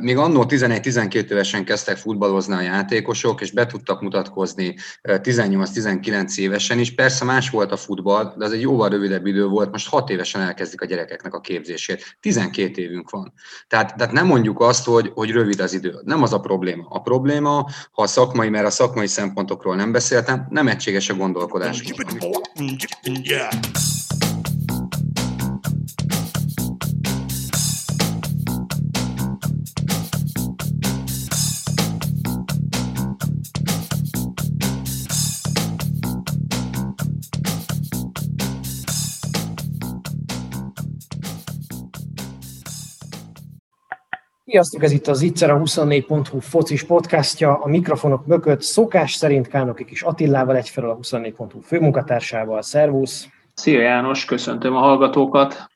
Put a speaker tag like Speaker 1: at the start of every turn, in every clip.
Speaker 1: Még annó 11-12 évesen kezdtek futballozni a játékosok, és be tudtak mutatkozni 18-19 évesen is. Persze más volt a futball, de ez egy jóval rövidebb idő volt, most 6 évesen elkezdik a gyerekeknek a képzését. 12 évünk van. Tehát, tehát nem mondjuk azt, hogy, hogy rövid az idő. Nem az a probléma. A probléma, ha a szakmai, mert a szakmai szempontokról nem beszéltem, nem egységes a gondolkodás.
Speaker 2: Sziasztok, ez itt az Itzer a 24.hu focis podcastja. A mikrofonok mögött szokás szerint Kánokik is Attilával, egyfelől a 24.hu főmunkatársával. Szervusz!
Speaker 3: Szia János, köszöntöm a hallgatókat!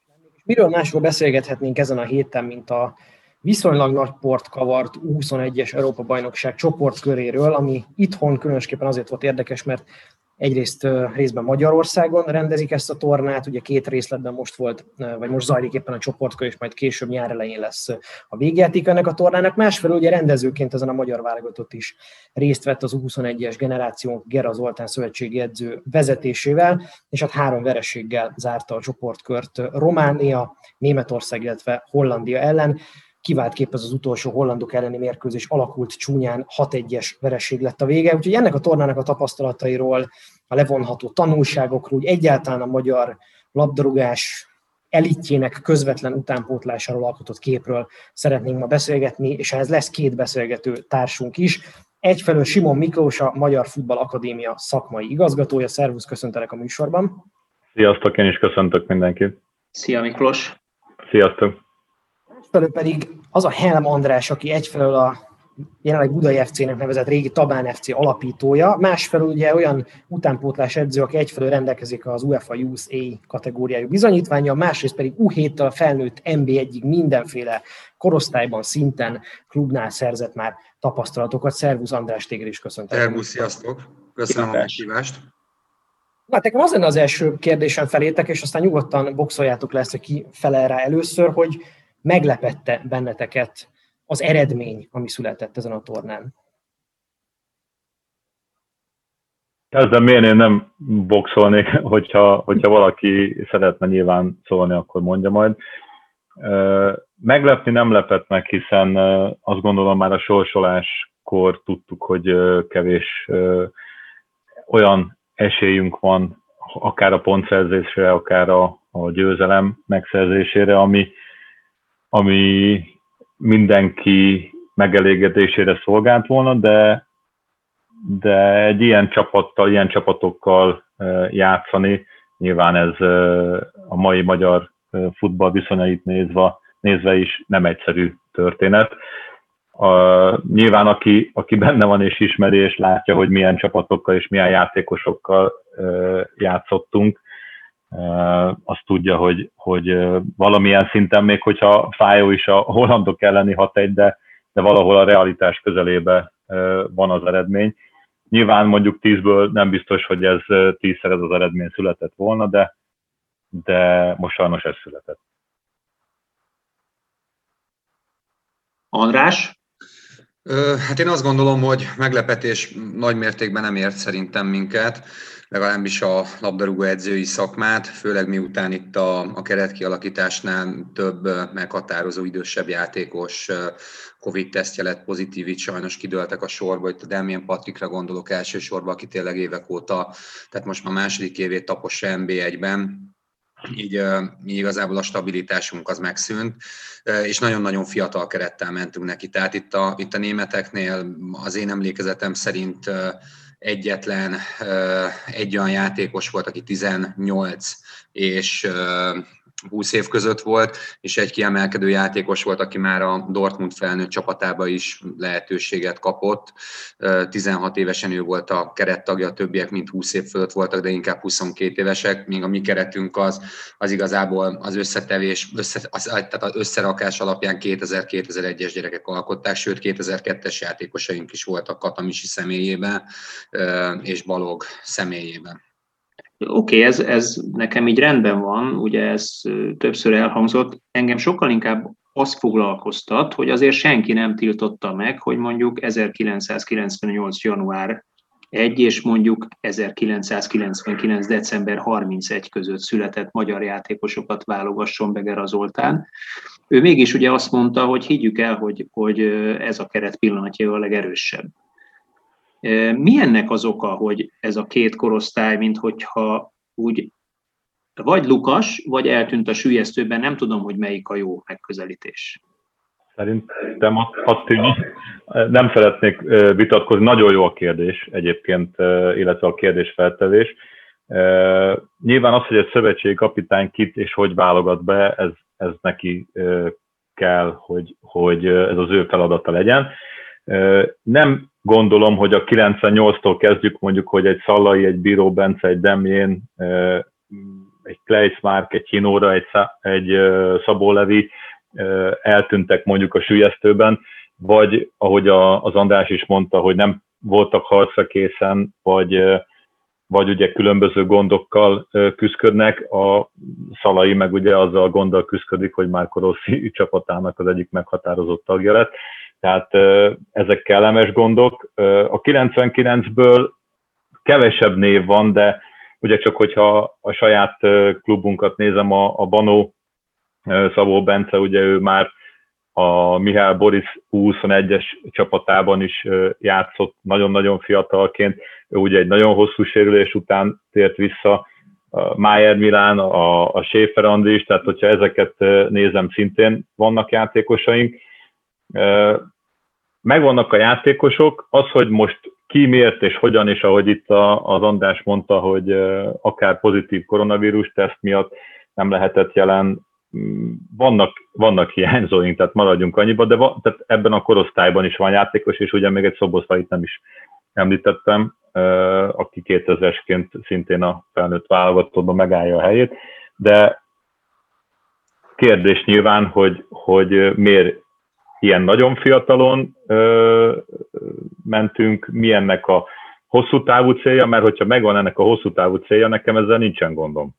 Speaker 2: Miről másról beszélgethetnénk ezen a héten, mint a viszonylag nagy port kavart U21-es Európa-bajnokság csoportköréről, ami itthon különösképpen azért volt érdekes, mert Egyrészt részben Magyarországon rendezik ezt a tornát, ugye két részletben most volt, vagy most zajlik éppen a csoportkör, és majd később nyár elején lesz a végjáték ennek a tornának. Másfelől ugye rendezőként ezen a magyar válogatott is részt vett az U21-es generáció Gera Zoltán szövetségi edző vezetésével, és hát három vereséggel zárta a csoportkört Románia, Németország, illetve Hollandia ellen kivált kép az az utolsó hollandok elleni mérkőzés alakult csúnyán 6-1-es vereség lett a vége, úgyhogy ennek a tornának a tapasztalatairól, a levonható tanulságokról, úgy egyáltalán a magyar labdarúgás elitjének közvetlen utánpótlásáról alkotott képről szeretnénk ma beszélgetni, és ehhez lesz két beszélgető társunk is. Egyfelől Simon Miklós, a Magyar Futball Akadémia szakmai igazgatója. Szervusz, köszöntelek a műsorban.
Speaker 4: Sziasztok, én is köszöntök mindenkit.
Speaker 3: Szia Miklós.
Speaker 4: Sziasztok
Speaker 2: másfelől pedig az a Helm András, aki egyfelől a jelenleg Budai FC-nek nevezett régi Tabán FC alapítója, másfelől ugye olyan utánpótlás edző, aki egyfelől rendelkezik az UEFA Youth A kategóriájú bizonyítványa, másrészt pedig U7-től felnőtt MB1-ig mindenféle korosztályban, szinten, klubnál szerzett már tapasztalatokat. Szervusz András, téged is köszöntöm.
Speaker 1: Szervusz, sziasztok! Köszönöm a meghívást.
Speaker 2: Hát nekem az lenne az első kérdésem felétek, és aztán nyugodtan boxoljátok le ezt, hogy ki felel rá először, hogy meglepette benneteket az eredmény, ami született ezen a tornán?
Speaker 4: Kezdem én, én nem boxolnék, hogyha, hogyha valaki szeretne nyilván szólni, akkor mondja majd. Meglepni nem lepett meg, hiszen azt gondolom már a sorsoláskor tudtuk, hogy kevés olyan esélyünk van, akár a pontszerzésre, akár a, a győzelem megszerzésére, ami, ami mindenki megelégedésére szolgált volna, de, de egy ilyen csapattal, ilyen csapatokkal játszani, nyilván ez a mai magyar futball viszonyait nézve, nézve is nem egyszerű történet. A, nyilván aki, aki benne van és ismeri és látja, hogy milyen csapatokkal és milyen játékosokkal játszottunk, azt tudja, hogy, hogy valamilyen szinten, még hogyha fájó is a hollandok elleni 6 de, de valahol a realitás közelébe van az eredmény. Nyilván mondjuk 10-ből nem biztos, hogy ez tízszer ez az eredmény született volna, de, de most sajnos ez született.
Speaker 3: András?
Speaker 1: Hát én azt gondolom, hogy meglepetés nagy mértékben nem ért szerintem minket legalábbis a labdarúgó edzői szakmát, főleg miután itt a, a keretkialakításnál több meghatározó idősebb játékos Covid-tesztje lett pozitív, itt sajnos kidőltek a sorba, itt a Demian Patrikra gondolok elsősorban, aki tényleg évek óta, tehát most már második évét tapossa NB1-ben, így, így igazából a stabilitásunk az megszűnt, és nagyon-nagyon fiatal kerettel mentünk neki. Tehát itt a, itt a németeknél az én emlékezetem szerint egyetlen egy olyan játékos volt, aki 18 és 20 év között volt, és egy kiemelkedő játékos volt, aki már a Dortmund felnőtt csapatába is lehetőséget kapott. 16 évesen ő volt a kerettagja, a többiek mind 20 év fölött voltak, de inkább 22 évesek, míg a mi keretünk az, az igazából az összetevés, össze, az, tehát az összerakás alapján 2000-2001-es gyerekek alkották, sőt 2002-es játékosaink is voltak Katamisi személyében és Balog személyében.
Speaker 3: Oké, okay, ez, ez nekem így rendben van, ugye ez többször elhangzott. Engem sokkal inkább azt foglalkoztat, hogy azért senki nem tiltotta meg, hogy mondjuk 1998. január 1 és mondjuk 1999. december 31 között született magyar játékosokat válogasson Beger Zoltán. Ő mégis ugye azt mondta, hogy higgyük el, hogy, hogy ez a keret pillanatja a legerősebb. Mi ennek az oka, hogy ez a két korosztály, mint hogyha úgy vagy Lukas, vagy eltűnt a sülyeztőben, nem tudom, hogy melyik a jó megközelítés.
Speaker 4: Szerintem tűnik, nem szeretnék vitatkozni, nagyon jó a kérdés egyébként, illetve a kérdésfeltevés. Nyilván az, hogy egy szövetségi kapitány kit és hogy válogat be, ez, ez neki kell, hogy, hogy ez az ő feladata legyen. Nem gondolom, hogy a 98-tól kezdjük mondjuk, hogy egy Szallai, egy Bíró Bence, egy Demjén, egy Kleismark, egy Hinóra, egy, egy Szabó Levi eltűntek mondjuk a sülyeztőben, vagy ahogy a, az András is mondta, hogy nem voltak harcra készen, vagy, vagy ugye különböző gondokkal küzdködnek, a Szalai meg ugye azzal a gonddal küzdködik, hogy már Rossi csapatának az egyik meghatározott tagja lett. Tehát ezek kellemes gondok. A 99-ből kevesebb név van, de ugye csak hogyha a saját klubunkat nézem, a, a Banó Szabó Bence, ugye ő már a Mihály Boris 21-es csapatában is játszott nagyon-nagyon fiatalként. Ő ugye egy nagyon hosszú sérülés után tért vissza, a Mayer Milán, a, a Schaefer Andris, tehát hogyha ezeket nézem, szintén vannak játékosaink. Megvannak a játékosok, az, hogy most ki miért és hogyan, és ahogy itt az András mondta, hogy akár pozitív koronavírus teszt miatt nem lehetett jelen, vannak, vannak hiányzóink, tehát maradjunk annyiba, de van, tehát ebben a korosztályban is van játékos, és ugye még egy Szoboszlait nem is említettem, aki 2000-esként szintén a felnőtt válogatottban megállja a helyét, de kérdés nyilván, hogy, hogy miért ilyen nagyon fiatalon ö, mentünk, mi ennek a hosszú távú célja, mert hogyha megvan ennek a hosszú távú célja, nekem ezzel nincsen gondom.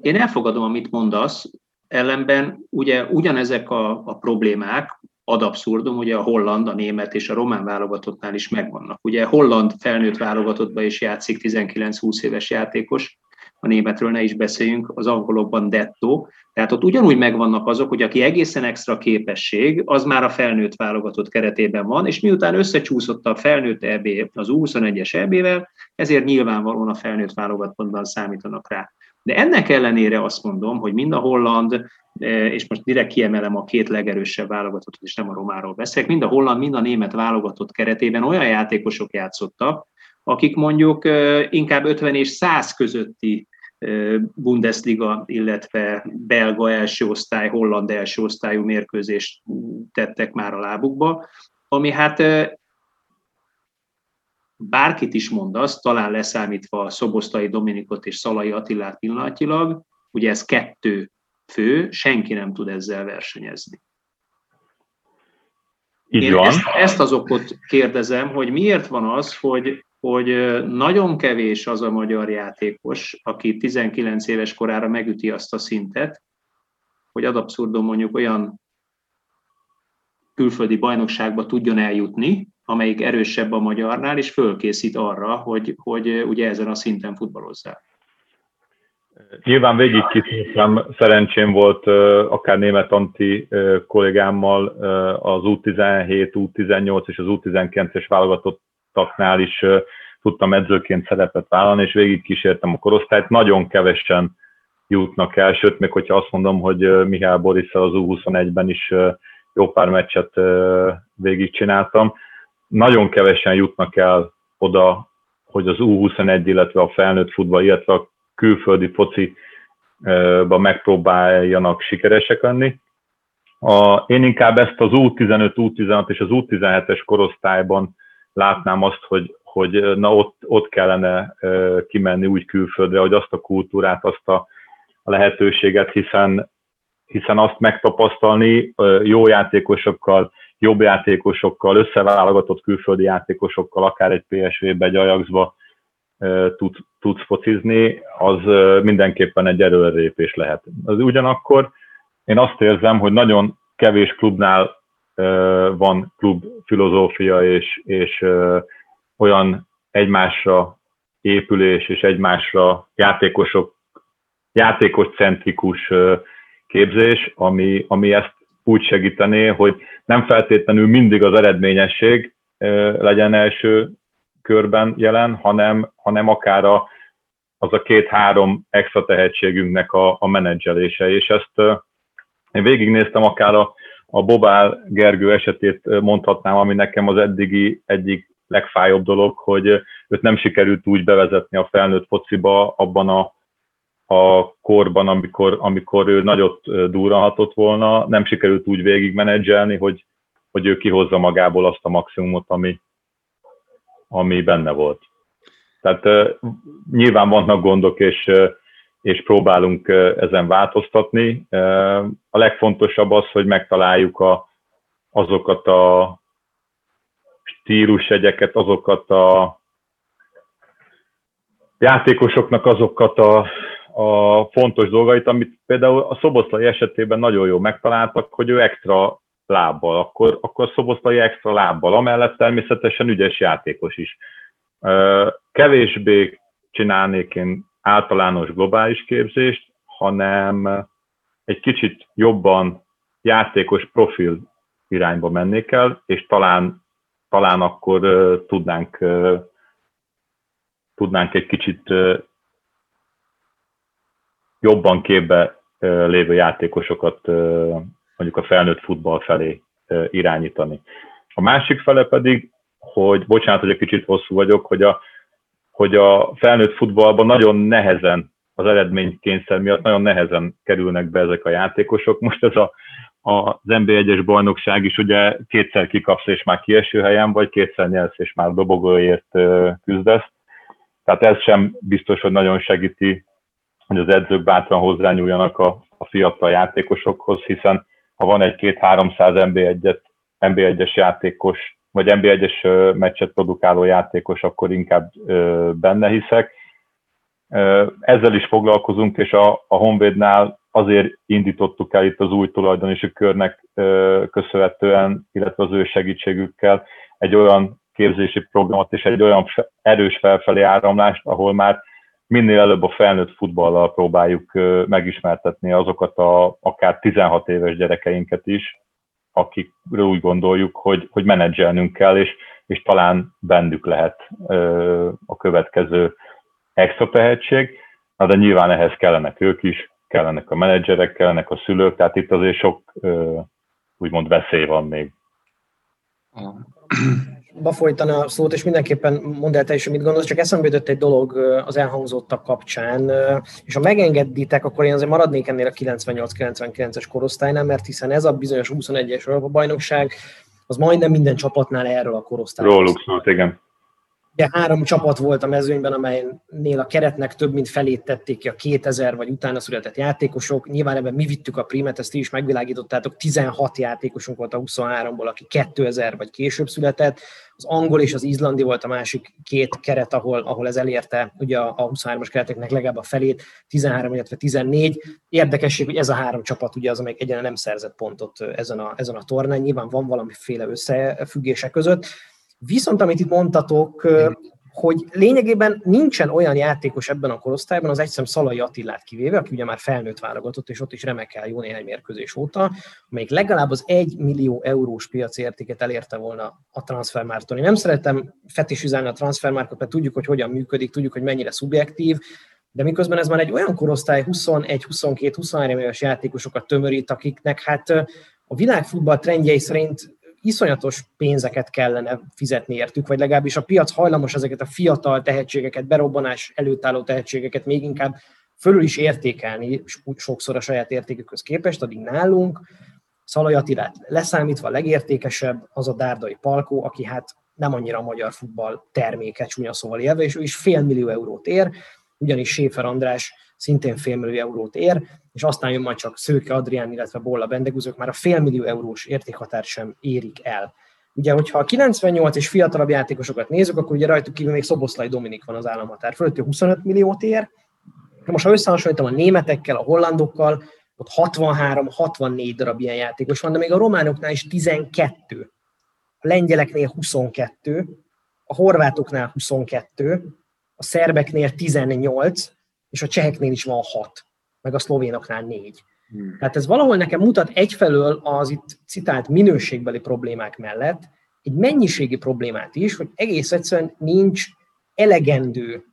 Speaker 3: Én elfogadom, amit mondasz, ellenben ugye ugyanezek a, a problémák ad abszurdum, ugye a holland, a német és a román válogatottnál is megvannak. Ugye holland felnőtt válogatottban is játszik 19-20 éves játékos, a németről ne is beszéljünk, az angolokban detto. Tehát ott ugyanúgy megvannak azok, hogy aki egészen extra képesség, az már a felnőtt válogatott keretében van, és miután összecsúszott a felnőtt EB az U21-es EB-vel, ezért nyilvánvalóan a felnőtt válogatottban számítanak rá. De ennek ellenére azt mondom, hogy mind a holland, eh, és most direkt kiemelem a két legerősebb válogatottat, és nem a romáról beszélek, mind a holland, mind a német válogatott keretében olyan játékosok játszottak, akik mondjuk eh, inkább 50 és 100 közötti Bundesliga, illetve belga első osztály, holland első osztályú mérkőzést tettek már a lábukba, ami hát bárkit is mondasz, talán leszámítva a Szobosztai Dominikot és Szalai Attilát pillanatilag, ugye ez kettő fő, senki nem tud ezzel versenyezni.
Speaker 4: Így
Speaker 3: Én
Speaker 4: van.
Speaker 3: Ezt, ezt az okot kérdezem, hogy miért van az, hogy, hogy nagyon kevés az a magyar játékos, aki 19 éves korára megüti azt a szintet, hogy ad abszurdum mondjuk olyan külföldi bajnokságba tudjon eljutni, amelyik erősebb a magyarnál, és fölkészít arra, hogy, hogy ugye ezen a szinten futballozzál.
Speaker 4: Nyilván végig kiszívtam, szerencsém volt akár német Anti kollégámmal az U17, U18 és az U19-es válogatottaknál is tudtam edzőként szerepet vállalni, és végig kísértem a korosztályt. Nagyon kevesen jutnak el, sőt, még hogyha azt mondom, hogy Mihály Boris az U21-ben is jó pár meccset végigcsináltam, nagyon kevesen jutnak el oda, hogy az U21, illetve a felnőtt futball, illetve a külföldi fociba megpróbáljanak sikeresek lenni. A, én inkább ezt az U15, U16 és az U17-es korosztályban látnám azt, hogy, hogy na ott, ott kellene kimenni úgy külföldre, hogy azt a kultúrát, azt a, lehetőséget, hiszen, hiszen azt megtapasztalni jó játékosokkal, jobb játékosokkal, összeválogatott külföldi játékosokkal, akár egy PSV-be, egy Ajaxba tud, tudsz focizni, az mindenképpen egy erőrépés lehet. Az ugyanakkor én azt érzem, hogy nagyon kevés klubnál van klub filozófia és, és olyan egymásra épülés és egymásra játékosok, játékos centrikus képzés, ami, ami ezt úgy segítené, hogy nem feltétlenül mindig az eredményesség legyen első körben jelen, hanem, hanem akár a, az a két-három extra tehetségünknek a, a menedzselése, és ezt én végignéztem akár a, a Bobál Gergő esetét mondhatnám, ami nekem az eddigi egyik legfájóbb dolog, hogy őt nem sikerült úgy bevezetni a felnőtt fociba abban a, a korban, amikor, amikor ő nagyot durranhatott volna, nem sikerült úgy végigmenedzselni, hogy, hogy ő kihozza magából azt a maximumot, ami, ami benne volt. Tehát nyilván vannak gondok, és, és próbálunk ezen változtatni. A legfontosabb az, hogy megtaláljuk a, azokat a stílusegyeket, azokat a játékosoknak azokat a, a fontos dolgait, amit például a Szoboszlai esetében nagyon jó megtaláltak, hogy ő extra lábbal, akkor, akkor Szoboszlai extra lábbal, amellett természetesen ügyes játékos is. Kevésbé csinálnék én általános globális képzést, hanem egy kicsit jobban játékos profil irányba mennék el, és talán, talán akkor uh, tudnánk, uh, tudnánk egy kicsit uh, jobban képbe uh, lévő játékosokat uh, mondjuk a felnőtt futball felé uh, irányítani. A másik fele pedig, hogy bocsánat, hogy egy kicsit hosszú vagyok, hogy a, hogy a felnőtt futballban nagyon nehezen az eredménykényszer miatt nagyon nehezen kerülnek be ezek a játékosok. Most ez a, az NB1-es bajnokság is ugye kétszer kikapsz és már kieső helyen vagy, kétszer nyersz és már dobogóért küzdesz. Tehát ez sem biztos, hogy nagyon segíti, hogy az edzők bátran hozzányúljanak a, a fiatal játékosokhoz, hiszen ha van egy-két-háromszáz NB1-et, NB1-es játékos, vagy NB1-es meccset produkáló játékos, akkor inkább benne hiszek. Ezzel is foglalkozunk, és a, a Honvédnál azért indítottuk el itt az új tulajdonosi körnek köszönhetően, illetve az ő segítségükkel egy olyan képzési programot és egy olyan erős felfelé áramlást, ahol már minél előbb a felnőtt futballal próbáljuk megismertetni azokat a akár 16 éves gyerekeinket is, akikről úgy gondoljuk, hogy, hogy menedzselnünk kell, és, és talán bennük lehet a következő extra tehetség, Na, de nyilván ehhez kellenek ők is, kellenek a menedzserek, kellenek a szülők, tehát itt azért sok úgymond veszély van még.
Speaker 2: Befolytani a szót, és mindenképpen mondd el te is, mit gondolsz, csak eszembe jutott egy dolog az elhangzottak kapcsán, és ha megengeditek, akkor én azért maradnék ennél a 98-99-es korosztálynál, mert hiszen ez a bizonyos 21-es Európa bajnokság, az majdnem minden csapatnál erről a korosztályról.
Speaker 4: Róluk szólt, igen.
Speaker 2: Ugye három csapat volt a mezőnyben, amelynél a keretnek több mint felét tették ki a 2000 vagy utána született játékosok. Nyilván ebben mi vittük a primet, ezt ti is megvilágítottátok. 16 játékosunk volt a 23-ból, aki 2000 vagy később született. Az angol és az izlandi volt a másik két keret, ahol, ahol ez elérte ugye a 23-as kereteknek legalább a felét, 13, illetve 14. Érdekesség, hogy ez a három csapat ugye az, amelyik egyenlően nem szerzett pontot ezen a, ezen a tornán. Nyilván van valamiféle összefüggések között Viszont amit itt mondtatok, hogy lényegében nincsen olyan játékos ebben a korosztályban, az egyszerűen Szalai Attillát kivéve, aki ugye már felnőtt válogatott, és ott is remekel jó néhány mérkőzés óta, amelyik legalább az 1 millió eurós piaci értéket elérte volna a transfermárton. Én nem szeretem fetisizálni a transfermárkot, mert tudjuk, hogy hogyan működik, tudjuk, hogy mennyire szubjektív, de miközben ez már egy olyan korosztály, 21, 22, 23 éves játékosokat tömörít, akiknek hát a világfutball trendjei szerint iszonyatos pénzeket kellene fizetni értük, vagy legalábbis a piac hajlamos ezeket a fiatal tehetségeket, berobbanás előtt álló tehetségeket még inkább fölül is értékelni sokszor a saját értékükhöz képest, addig nálunk. Szalai Attilát leszámítva a legértékesebb az a Dárdai Palkó, aki hát nem annyira a magyar futball terméke, csúnya szóval élve, és ő is fél millió eurót ér, ugyanis Séfer András szintén félmillió eurót ér, és aztán jön majd csak Szőke Adrián, illetve Bolla Bendegúzők, már a félmillió eurós értékhatár sem érik el. Ugye, hogyha a 98 és fiatalabb játékosokat nézzük, akkor ugye rajtuk kívül még Szoboszlai Dominik van az államhatár fölött, 25 milliót ér. Most ha összehasonlítom a németekkel, a hollandokkal, ott 63-64 darab ilyen játékos van, de még a románoknál is 12, a lengyeleknél 22, a horvátoknál 22, a szerbeknél 18, és a cseheknél is van 6, meg a szlovénoknál 4. Hmm. Tehát ez valahol nekem mutat egyfelől az itt citált minőségbeli problémák mellett egy mennyiségi problémát is, hogy egész egyszerűen nincs elegendő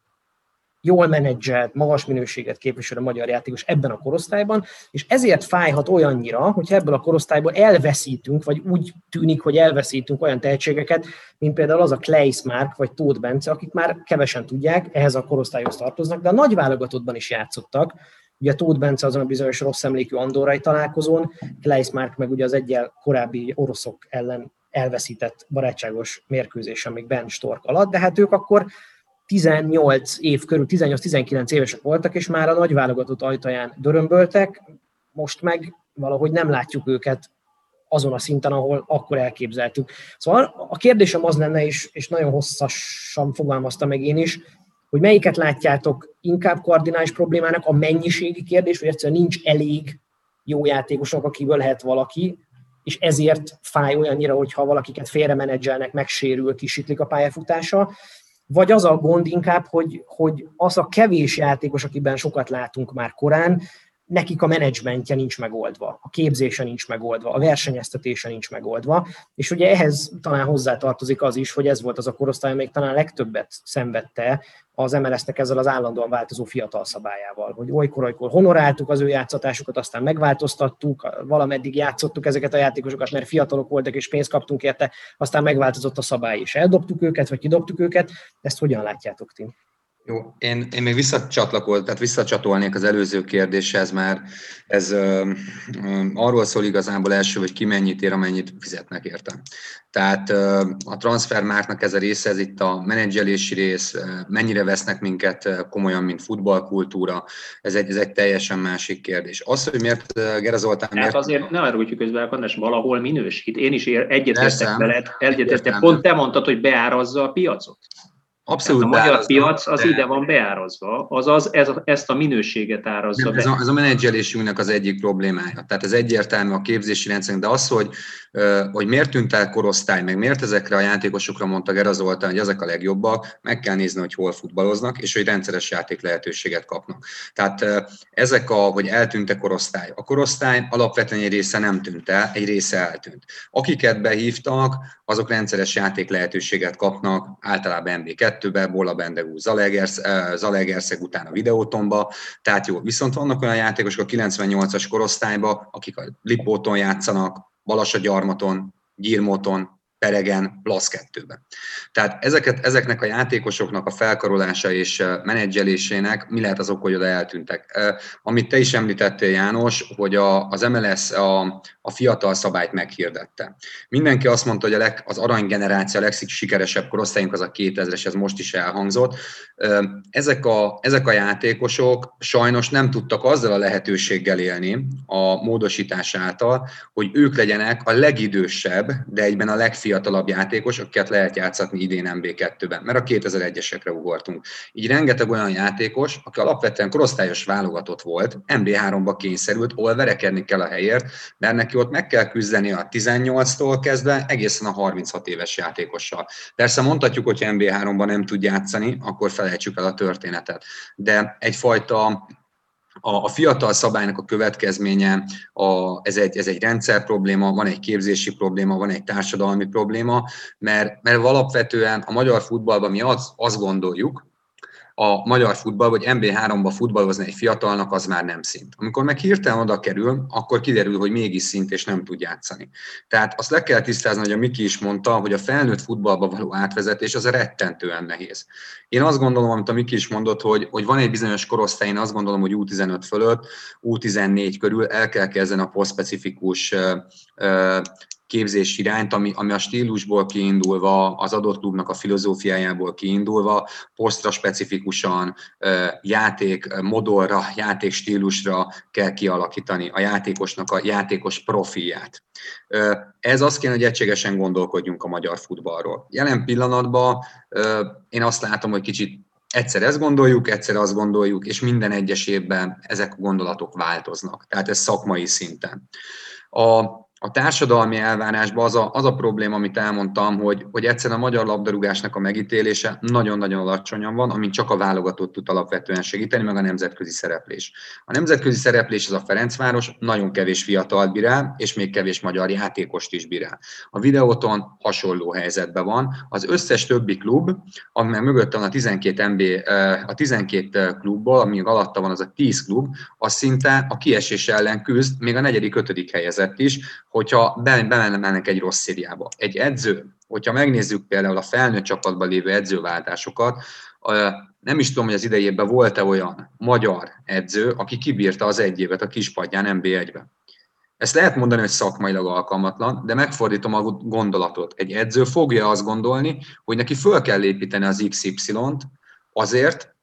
Speaker 2: jól menedzselt, magas minőséget képviselő magyar játékos ebben a korosztályban, és ezért fájhat olyannyira, hogy ebből a korosztályból elveszítünk, vagy úgy tűnik, hogy elveszítünk olyan tehetségeket, mint például az a Kleis Mark, vagy Tóth Bence, akik már kevesen tudják, ehhez a korosztályhoz tartoznak, de a nagy válogatottban is játszottak, Ugye Tóth Bence azon a bizonyos rossz emlékű Andorrai találkozón, Kleis Mark meg ugye az egyel korábbi oroszok ellen elveszített barátságos mérkőzés, amíg Ben Stork alatt, de hát ők akkor 18 év körül, 18-19 évesek voltak, és már a nagy válogatott ajtaján dörömböltek, most meg valahogy nem látjuk őket azon a szinten, ahol akkor elképzeltük. Szóval a kérdésem az lenne, és, és nagyon hosszasan fogalmaztam meg én is, hogy melyiket látjátok inkább kardinális problémának, a mennyiségi kérdés, vagy egyszerűen nincs elég jó játékosok, akiből lehet valaki, és ezért fáj olyannyira, hogyha valakiket félremenedzselnek, megsérül, kisítlik a pályafutása, vagy az a gond inkább, hogy, hogy az a kevés játékos, akiben sokat látunk már korán, nekik a menedzsmentje nincs megoldva, a képzése nincs megoldva, a versenyeztetése nincs megoldva, és ugye ehhez talán hozzátartozik az is, hogy ez volt az a korosztály, amelyik talán legtöbbet szenvedte az MLS-nek ezzel az állandóan változó fiatal szabályával, hogy olykor-olykor honoráltuk az ő játszatásukat, aztán megváltoztattuk, valameddig játszottuk ezeket a játékosokat, mert fiatalok voltak és pénzt kaptunk érte, aztán megváltozott a szabály, és eldobtuk őket, vagy kidobtuk őket. Ezt hogyan látjátok ti?
Speaker 1: Jó, én, én még visszacsatlakolt, tehát visszacsatolnék az előző kérdéshez, mert ez ö, ö, arról szól igazából első, hogy ki mennyit ér, amennyit fizetnek érte. Tehát ö, a transfermárknak ez a része, ez itt a menedzselési rész, mennyire vesznek minket komolyan, mint futballkultúra, ez egy, ez egy teljesen másik kérdés. Az, hogy miért Gere Zoltán...
Speaker 3: Hát miért... azért ne arra közben, András, valahol minősít. Én is egyetértek veled, egyetértek. Pont te mondtad, hogy beárazza a piacot. Abszolút a magyar piac az de... ide van beárazva, azaz ez, ezt a minőséget árazza
Speaker 1: be. Ez a, ez a menedzselésünknek az egyik problémája. Tehát ez egyértelmű a képzési rendszerünk, de az, hogy, hogy miért tűnt el korosztály, meg miért ezekre a játékosokra mondta Gera Zoltán, hogy ezek a legjobbak, meg kell nézni, hogy hol futballoznak, és hogy rendszeres játék lehetőséget kapnak. Tehát ezek a, hogy eltűnt a korosztály. A korosztály alapvetően egy része nem tűnt el, egy része eltűnt. Akiket behívtak, azok rendszeres játék lehetőséget kapnak, általában MB2-be, Bola Bendegú, Zalegerszeg után a videótomba, tehát jó. Viszont vannak olyan játékosok a 98-as korosztályban, akik a Lipóton játszanak, Gyarmaton, Gyirmoton, Peregen, Blasz 2-ben. Tehát ezeket, ezeknek a játékosoknak a felkarolása és menedzselésének mi lehet az ok, hogy oda eltűntek. Amit te is említettél, János, hogy a, az MLS a, a fiatal szabályt meghirdette. Mindenki azt mondta, hogy a leg, az aranygeneráció a legsikeresebb korosztályunk az a 2000-es, ez most is elhangzott. Ezek a, ezek a játékosok sajnos nem tudtak azzal a lehetőséggel élni a módosítás által, hogy ők legyenek a legidősebb, de egyben a legfiatalabb játékos, akiket lehet játszatni idén MB2-ben, mert a 2001-esekre ugortunk. Így rengeteg olyan játékos, aki alapvetően korosztályos válogatott volt, MB3-ba kényszerült, ahol verekedni kell a helyért, mert neki ott meg kell küzdeni a 18-tól kezdve egészen a 36 éves játékossal. Persze mondhatjuk, hogy MB3-ban nem tud játszani, akkor felejtsük el a történetet. De egyfajta a, a fiatal szabálynak a következménye, a, ez, egy, ez egy rendszer probléma, van egy képzési probléma, van egy társadalmi probléma, mert, mert alapvetően a magyar futballban mi az, azt gondoljuk, a magyar futball, vagy MB3-ba futballozni egy fiatalnak, az már nem szint. Amikor meg hirtelen oda kerül, akkor kiderül, hogy mégis szint, és nem tud játszani. Tehát azt le kell tisztázni, hogy a Miki is mondta, hogy a felnőtt futballba való átvezetés az rettentően nehéz. Én azt gondolom, amit a Miki is mondott, hogy, hogy van egy bizonyos korosztály, én azt gondolom, hogy U15 fölött, U14 körül el kell kezdeni a posztspecifikus képzés irányt, ami, ami a stílusból kiindulva, az adott klubnak a filozófiájából kiindulva, posztra specifikusan, játék modorra, játék stílusra kell kialakítani a játékosnak a játékos profilját. Ez azt kéne, hogy egységesen gondolkodjunk a magyar futballról. Jelen pillanatban én azt látom, hogy kicsit Egyszer ezt gondoljuk, egyszer azt gondoljuk, és minden egyes évben ezek a gondolatok változnak. Tehát ez szakmai szinten. A, a társadalmi elvárásban az a, az a probléma, amit elmondtam, hogy, hogy egyszerűen a magyar labdarúgásnak a megítélése nagyon-nagyon alacsonyan van, amin csak a válogatott tud alapvetően segíteni, meg a nemzetközi szereplés. A nemzetközi szereplés az a Ferencváros, nagyon kevés fiatal bírál, és még kevés magyar játékost is bírál. A videóton hasonló helyzetben van. Az összes többi klub, meg mögött van a 12 MB, a 12 klubból, ami alatta van az a 10 klub, az szinte a kiesés ellen küzd, még a negyedik, ötödik helyezett is, hogyha bemennek egy rossz szériába. Egy edző, hogyha megnézzük például a felnőtt csapatban lévő edzőváltásokat, nem is tudom, hogy az idejében volt-e olyan magyar edző, aki kibírta az egy évet a kispadján NB1-be. Ezt lehet mondani, hogy szakmailag alkalmatlan, de megfordítom a gondolatot. Egy edző fogja azt gondolni, hogy neki föl kell építeni az XY-t azért,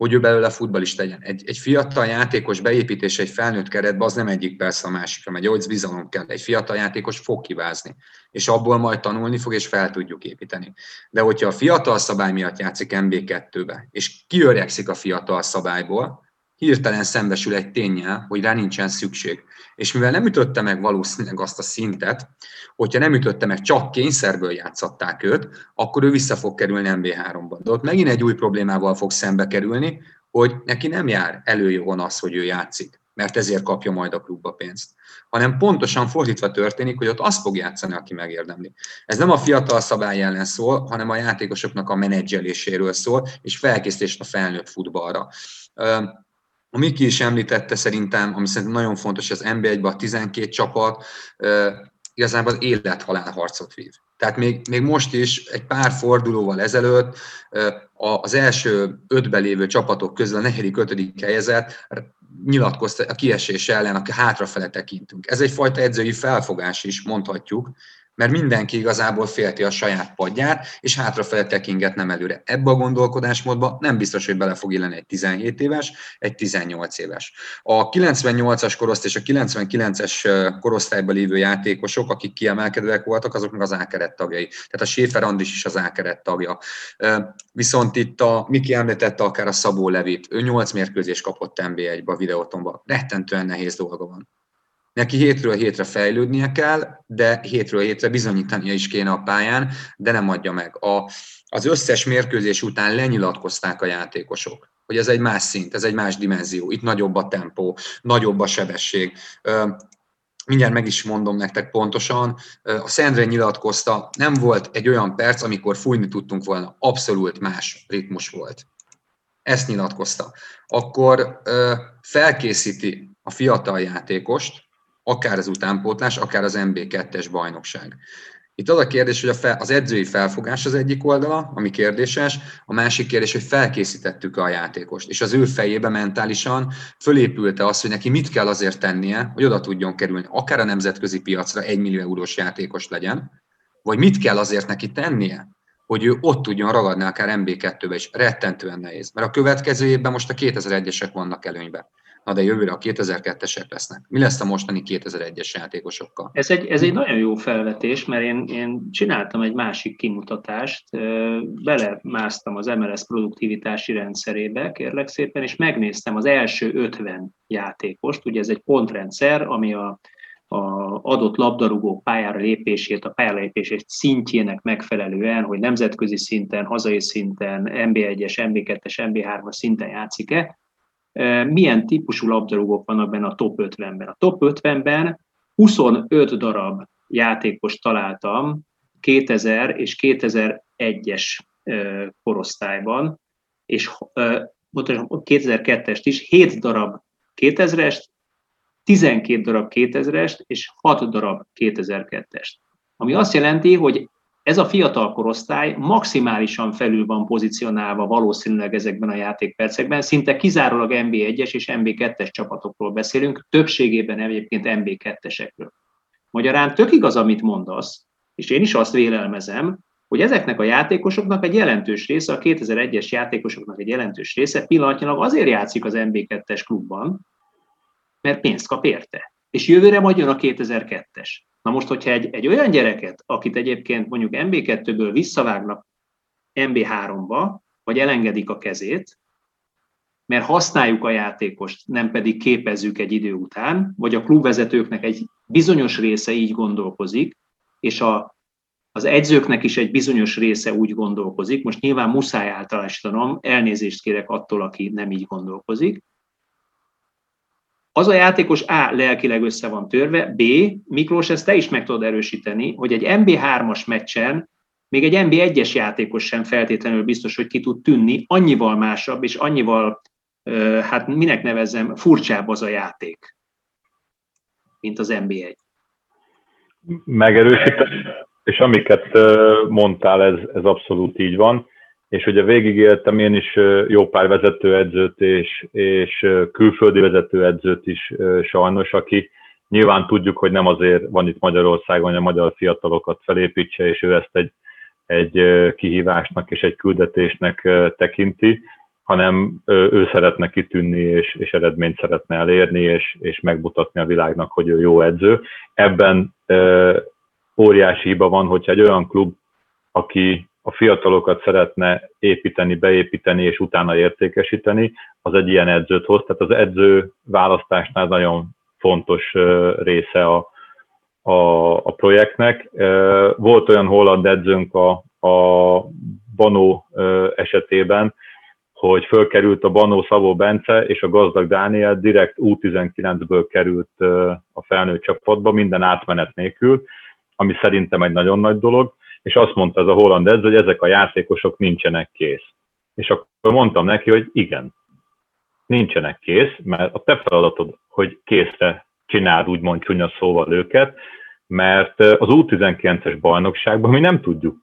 Speaker 1: hogy ő belőle futbalist legyen. Egy, egy fiatal játékos beépítése egy felnőtt keretbe az nem egyik persze a másikra megy, hogy bizalom kell. Egy fiatal játékos fog kivázni, és abból majd tanulni fog, és fel tudjuk építeni. De hogyha a fiatal szabály miatt játszik MB2-be, és kiöregszik a fiatal szabályból, hirtelen szembesül egy tényel, hogy rá nincsen szükség. És mivel nem ütötte meg valószínűleg azt a szintet, hogyha nem ütötte meg, csak kényszerből játszatták őt, akkor ő vissza fog kerülni MB3-ba. De ott megint egy új problémával fog szembe kerülni, hogy neki nem jár előjogon az, hogy ő játszik, mert ezért kapja majd a klubba pénzt. Hanem pontosan fordítva történik, hogy ott azt fog játszani, aki megérdemli. Ez nem a fiatal szabály ellen szól, hanem a játékosoknak a menedzseléséről szól, és felkészítést a felnőtt futballra. A Miki is említette szerintem, ami szerintem nagyon fontos, az NB1-ben a 12 csapat igazából az élet-halál harcot vív. Tehát még, még most is egy pár fordulóval ezelőtt az első ötben lévő csapatok közül a negyedik, ötödik helyezett nyilatkozta a kiesés ellen, aki hátrafele tekintünk. Ez egyfajta edzői felfogás is, mondhatjuk, mert mindenki igazából félti a saját padját, és hátrafele tekinget nem előre. Ebbe a gondolkodásmódba nem biztos, hogy bele fog illeni egy 17 éves, egy 18 éves. A 98-as korosztály és a 99-es korosztályban lévő játékosok, akik kiemelkedőek voltak, azoknak az ákeret tagjai. Tehát a Schäfer Andis is az ákeret tagja. Viszont itt a Miki említette akár a Szabó Levit, ő 8 mérkőzés kapott NB1-be a videótomba. Rettentően nehéz dolga van. Neki hétről hétre fejlődnie kell, de hétről hétre bizonyítania is kéne a pályán, de nem adja meg. A, az összes mérkőzés után lenyilatkozták a játékosok, hogy ez egy más szint, ez egy más dimenzió, itt nagyobb a tempó, nagyobb a sebesség. Mindjárt meg is mondom nektek pontosan, a Szendre nyilatkozta, nem volt egy olyan perc, amikor fújni tudtunk volna, abszolút más ritmus volt. Ezt nyilatkozta. Akkor felkészíti a fiatal játékost, akár az utánpótlás, akár az MB2-es bajnokság. Itt az a kérdés, hogy a fel, az edzői felfogás az egyik oldala, ami kérdéses, a másik kérdés, hogy felkészítettük a játékost, és az ő fejébe mentálisan fölépülte az, hogy neki mit kell azért tennie, hogy oda tudjon kerülni, akár a nemzetközi piacra egy millió eurós játékos legyen, vagy mit kell azért neki tennie, hogy ő ott tudjon ragadni akár MB2-be is. Rettentően nehéz. Mert a következő évben most a 2001-esek vannak előnyben na de jövőre a 2002-esek lesznek. Mi lesz a mostani 2001-es játékosokkal?
Speaker 3: Ez egy, ez egy nagyon jó felvetés, mert én, én csináltam egy másik kimutatást, belemásztam az MLS produktivitási rendszerébe, kérlek szépen, és megnéztem az első 50 játékost, ugye ez egy pontrendszer, ami a a adott labdarúgó pályára lépését, a pályalépését szintjének megfelelően, hogy nemzetközi szinten, hazai szinten, MB1-es, MB2-es, MB3-as szinten játszik-e, milyen típusú labdarúgók vannak benne a top 50-ben. A top 50-ben 25 darab játékos találtam 2000 és 2001-es korosztályban, és 2002-est is, 7 darab 2000-est, 12 darab 2000-est és 6 darab 2002-est. Ami azt jelenti, hogy ez a fiatal korosztály maximálisan felül van pozícionálva valószínűleg ezekben a játékpercekben, szinte kizárólag MB1-es és MB2-es csapatokról beszélünk, többségében egyébként MB2-esekről. Magyarán tök igaz, amit mondasz, és én is azt vélelmezem, hogy ezeknek a játékosoknak egy jelentős része, a 2001-es játékosoknak egy jelentős része pillanatnyilag azért játszik az MB2-es klubban, mert pénzt kap érte. És jövőre majd jön a 2002-es. Na most, hogyha egy, egy olyan gyereket, akit egyébként mondjuk MB2-ből visszavágnak MB3-ba, vagy elengedik a kezét, mert használjuk a játékost, nem pedig képezzük egy idő után, vagy a klubvezetőknek egy bizonyos része így gondolkozik, és a, az edzőknek is egy bizonyos része úgy gondolkozik, most nyilván muszáj általánosítanom, elnézést kérek attól, aki nem így gondolkozik, az a játékos A. lelkileg össze van törve, B. Miklós, ezt te is meg tudod erősíteni, hogy egy MB3-as meccsen még egy MB1-es játékos sem feltétlenül biztos, hogy ki tud tűnni, annyival másabb és annyival, hát minek nevezzem, furcsább az a játék, mint az MB1.
Speaker 4: Megerősítem, és amiket mondtál, ez, ez abszolút így van és ugye végigéltem én is jó pár vezetőedzőt és, és külföldi vezetőedzőt is sajnos, aki nyilván tudjuk, hogy nem azért van itt Magyarországon, hogy a magyar fiatalokat felépítse, és ő ezt egy, egy kihívásnak és egy küldetésnek tekinti, hanem ő szeretne kitűnni, és, és eredményt szeretne elérni, és, és megmutatni a világnak, hogy ő jó edző. Ebben óriási hiba van, hogyha egy olyan klub, aki a fiatalokat szeretne építeni, beépíteni és utána értékesíteni, az egy ilyen edzőt hoz. Tehát az edző választásnál nagyon fontos része a, a, a projektnek. Volt olyan holland edzőnk a, a Banó esetében, hogy fölkerült a Banó Szabó Bence és a gazdag Dániel direkt U19-ből került a felnőtt csapatba, minden átmenet nélkül, ami szerintem egy nagyon nagy dolog és azt mondta ez a holland edző, hogy ezek a játékosok nincsenek kész. És akkor mondtam neki, hogy igen, nincsenek kész, mert a te feladatod, hogy készre csináld úgymond csúnya szóval őket, mert az U19-es bajnokságban mi nem tudjuk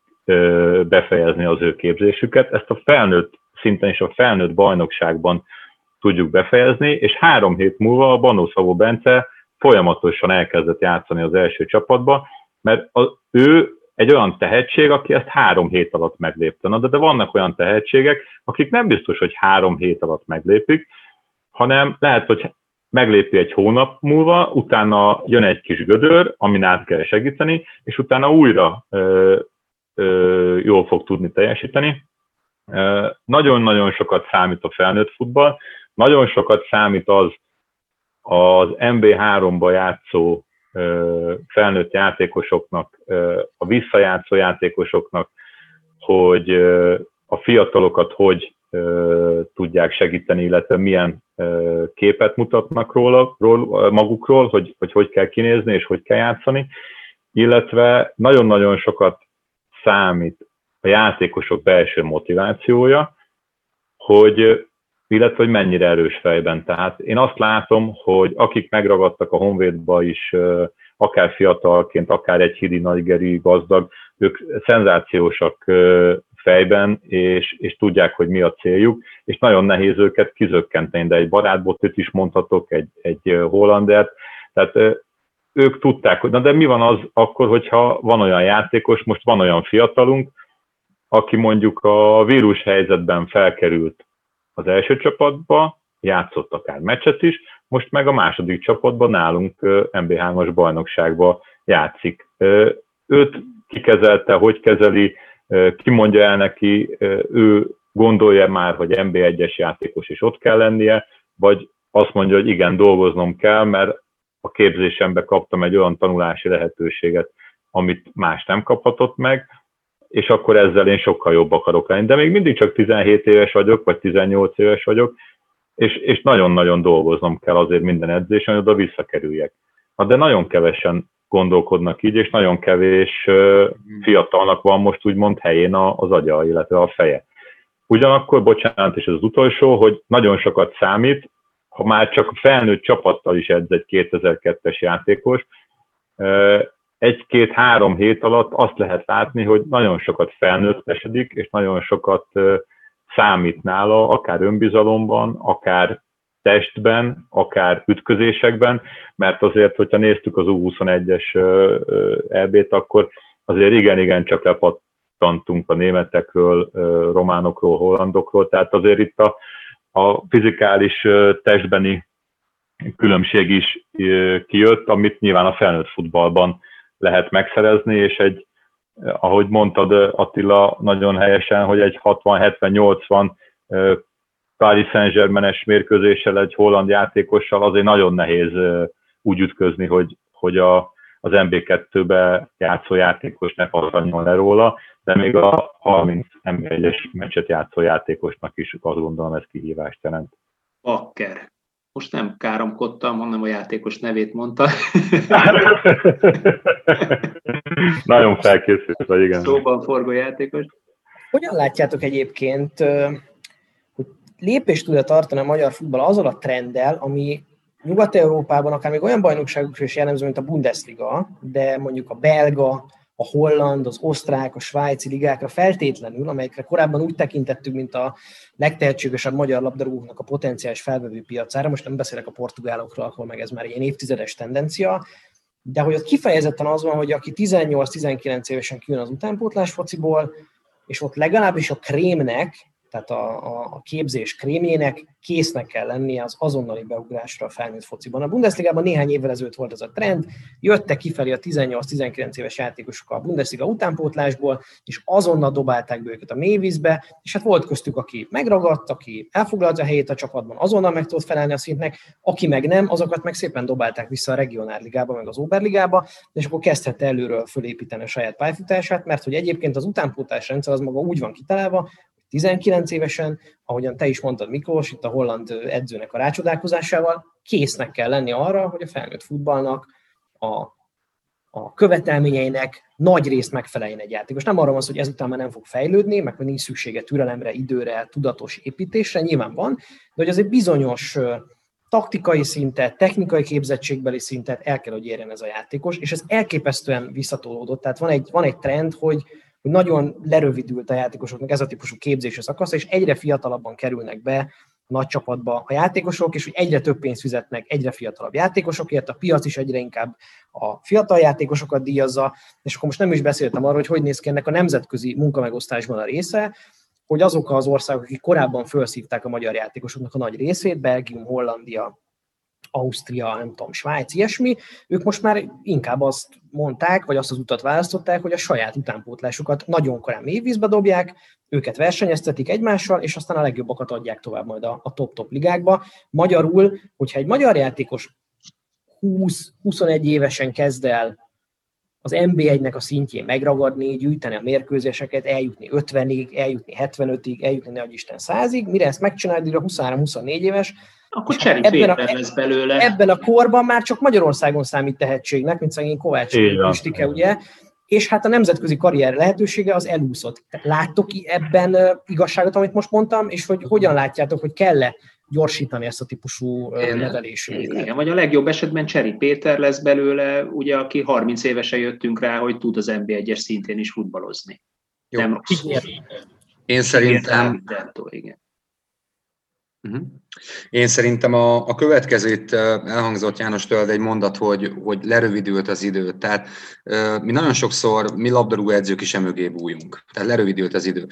Speaker 4: befejezni az ő képzésüket, ezt a felnőtt szinten és a felnőtt bajnokságban tudjuk befejezni, és három hét múlva a Banó Szavó Bence folyamatosan elkezdett játszani az első csapatba, mert az, ő egy olyan tehetség, aki ezt három hét alatt meglépte. Na, de, de vannak olyan tehetségek, akik nem biztos, hogy három hét alatt meglépik, hanem lehet, hogy meglépi egy hónap múlva, utána jön egy kis gödör, amin át kell segíteni, és utána újra ö, ö, jól fog tudni teljesíteni. Nagyon-nagyon sokat számít a felnőtt futball, nagyon sokat számít az az MB3-ba játszó felnőtt játékosoknak, a visszajátszó játékosoknak, hogy a fiatalokat hogy tudják segíteni, illetve milyen képet mutatnak róla, róla magukról, hogy, hogy hogy kell kinézni és hogy kell játszani, illetve nagyon-nagyon sokat számít a játékosok belső motivációja, hogy illetve hogy mennyire erős fejben. Tehát én azt látom, hogy akik megragadtak a Honvédba is, akár fiatalként, akár egy hidi nagygeri gazdag, ők szenzációsak fejben, és, és tudják, hogy mi a céljuk, és nagyon nehéz őket kizökkenteni, de egy barátbotot is mondhatok, egy, egy hollandert, tehát ők tudták, hogy na de mi van az akkor, hogyha van olyan játékos, most van olyan fiatalunk, aki mondjuk a vírus helyzetben felkerült az első csapatba, játszott akár meccset is, most meg a második csapatban nálunk MB3-as bajnokságba játszik. Őt kikezelte, hogy kezeli, ki mondja el neki, ő gondolja már, hogy MB1-es játékos is ott kell lennie, vagy azt mondja, hogy igen, dolgoznom kell, mert a képzésembe kaptam egy olyan tanulási lehetőséget, amit más nem kaphatott meg, és akkor ezzel én sokkal jobb akarok lenni. De még mindig csak 17 éves vagyok, vagy 18 éves vagyok, és, és nagyon-nagyon dolgoznom kell azért minden edzésen, hogy oda visszakerüljek. Na, de nagyon kevesen gondolkodnak így, és nagyon kevés fiatalnak van most úgymond helyén az agya, illetve a feje. Ugyanakkor, bocsánat, és ez az utolsó, hogy nagyon sokat számít, ha már csak felnőtt csapattal is edz egy 2002-es játékos, egy-két-három hét alatt azt lehet látni, hogy nagyon sokat felnőttesedik, és nagyon sokat számít nála, akár önbizalomban, akár testben, akár ütközésekben, mert azért, hogyha néztük az U21-es EB-t, akkor azért igen-igen csak lepattantunk a németekről, románokról, hollandokról, tehát azért itt a, a fizikális testbeni különbség is kijött, amit nyilván a felnőtt futballban lehet megszerezni, és egy, ahogy mondtad Attila nagyon helyesen, hogy egy 60-70-80 Paris Saint-Germain-es mérkőzéssel egy holland játékossal azért nagyon nehéz úgy ütközni, hogy, hogy a, az MB2-be játszó játékos ne pattanjon le róla, de még a 30 MB1-es meccset játszó játékosnak is azt gondolom ez kihívást jelent.
Speaker 3: Bakker. Most nem káromkodtam, hanem a játékos nevét mondta.
Speaker 4: Nagyon felkészült vagy, igen.
Speaker 3: Szóban forgó játékos.
Speaker 2: Hogyan látjátok egyébként, hogy lépést tud-e tartani a magyar futball azzal a trenddel, ami Nyugat-Európában akár még olyan bajnokságokra is jellemző, mint a Bundesliga, de mondjuk a belga, a holland, az osztrák, a svájci ligákra feltétlenül, amelyekre korábban úgy tekintettük, mint a legtehetségesebb magyar labdarúgóknak a potenciális felvevő piacára, most nem beszélek a portugálokról, ahol meg ez már egy évtizedes tendencia, de hogy ott kifejezetten az van, hogy aki 18-19 évesen kijön az utánpótlás fociból, és ott legalábbis a krémnek, tehát a, a, a képzés krémjének késznek kell lennie az azonnali beugrásra a felnőtt fociban. A Bundesligában néhány évvel ezelőtt volt ez a trend, jöttek kifelé a 18-19 éves játékosok a Bundesliga utánpótlásból, és azonnal dobálták be őket a mélyvízbe, és hát volt köztük, aki megragadt, aki elfoglalta a helyét a csapatban, azonnal meg tudott felelni a szintnek, aki meg nem, azokat meg szépen dobálták vissza a regionálligába, meg az Oberligába, és akkor kezdhette előről fölépíteni a saját pályafutását, mert hogy egyébként az utánpótlás rendszer az maga úgy van kitalálva, 19 évesen, ahogyan te is mondtad Miklós, itt a holland edzőnek a rácsodálkozásával, késznek kell lenni arra, hogy a felnőtt futballnak a, a követelményeinek nagy részt megfeleljen egy játékos. Nem arról van szó, hogy ezután már nem fog fejlődni, meg hogy nincs szüksége türelemre, időre, tudatos építésre, nyilván van, de hogy az egy bizonyos taktikai szintet, technikai képzettségbeli szintet el kell, hogy érjen ez a játékos, és ez elképesztően visszatolódott. Tehát van egy, van egy trend, hogy, hogy nagyon lerövidült a játékosoknak ez a típusú képzési szakasz, és egyre fiatalabban kerülnek be nagy csapatba a játékosok, és hogy egyre több pénzt fizetnek egyre fiatalabb játékosokért, a piac is egyre inkább a fiatal játékosokat díjazza, és akkor most nem is beszéltem arról, hogy hogy néz ki ennek a nemzetközi munkamegosztásban a része, hogy azok az országok, akik korábban felszívták a magyar játékosoknak a nagy részét, Belgium, Hollandia, Ausztria, nem tudom, Svájc, ilyesmi, ők most már inkább azt mondták, vagy azt az utat választották, hogy a saját utánpótlásukat nagyon korán mélyvízbe dobják, őket versenyeztetik egymással, és aztán a legjobbakat adják tovább majd a, top-top ligákba. Magyarul, hogyha egy magyar játékos 20-21 évesen kezd el az NB1-nek a szintjén megragadni, gyűjteni a mérkőzéseket, eljutni 50-ig, eljutni 75-ig, eljutni ne Isten 100-ig, mire ezt megcsinálni, a 23-24 éves,
Speaker 3: akkor Cseri ebben a, lesz belőle.
Speaker 2: Ebben a korban már csak Magyarországon számít tehetségnek, mint szegény Kovács Pistike, ugye? És hát a nemzetközi karrier lehetősége az elúszott. Láttok ebben igazságot, amit most mondtam, és hogy hogyan látjátok, hogy kell-e gyorsítani ezt a típusú nevelését.
Speaker 3: Igen, vagy a legjobb esetben Cseri Péter lesz belőle, ugye, aki 30 évesen jöttünk rá, hogy tud az NB1-es szintén is futballozni. Jó. Nem rossz.
Speaker 1: Én szerintem... Igen. Uh-huh. Én szerintem a, a következőt elhangzott János egy mondat, hogy, hogy lerövidült az idő. Tehát mi nagyon sokszor, mi labdarúgó edzők is emögé bújunk. Tehát lerövidült az idő.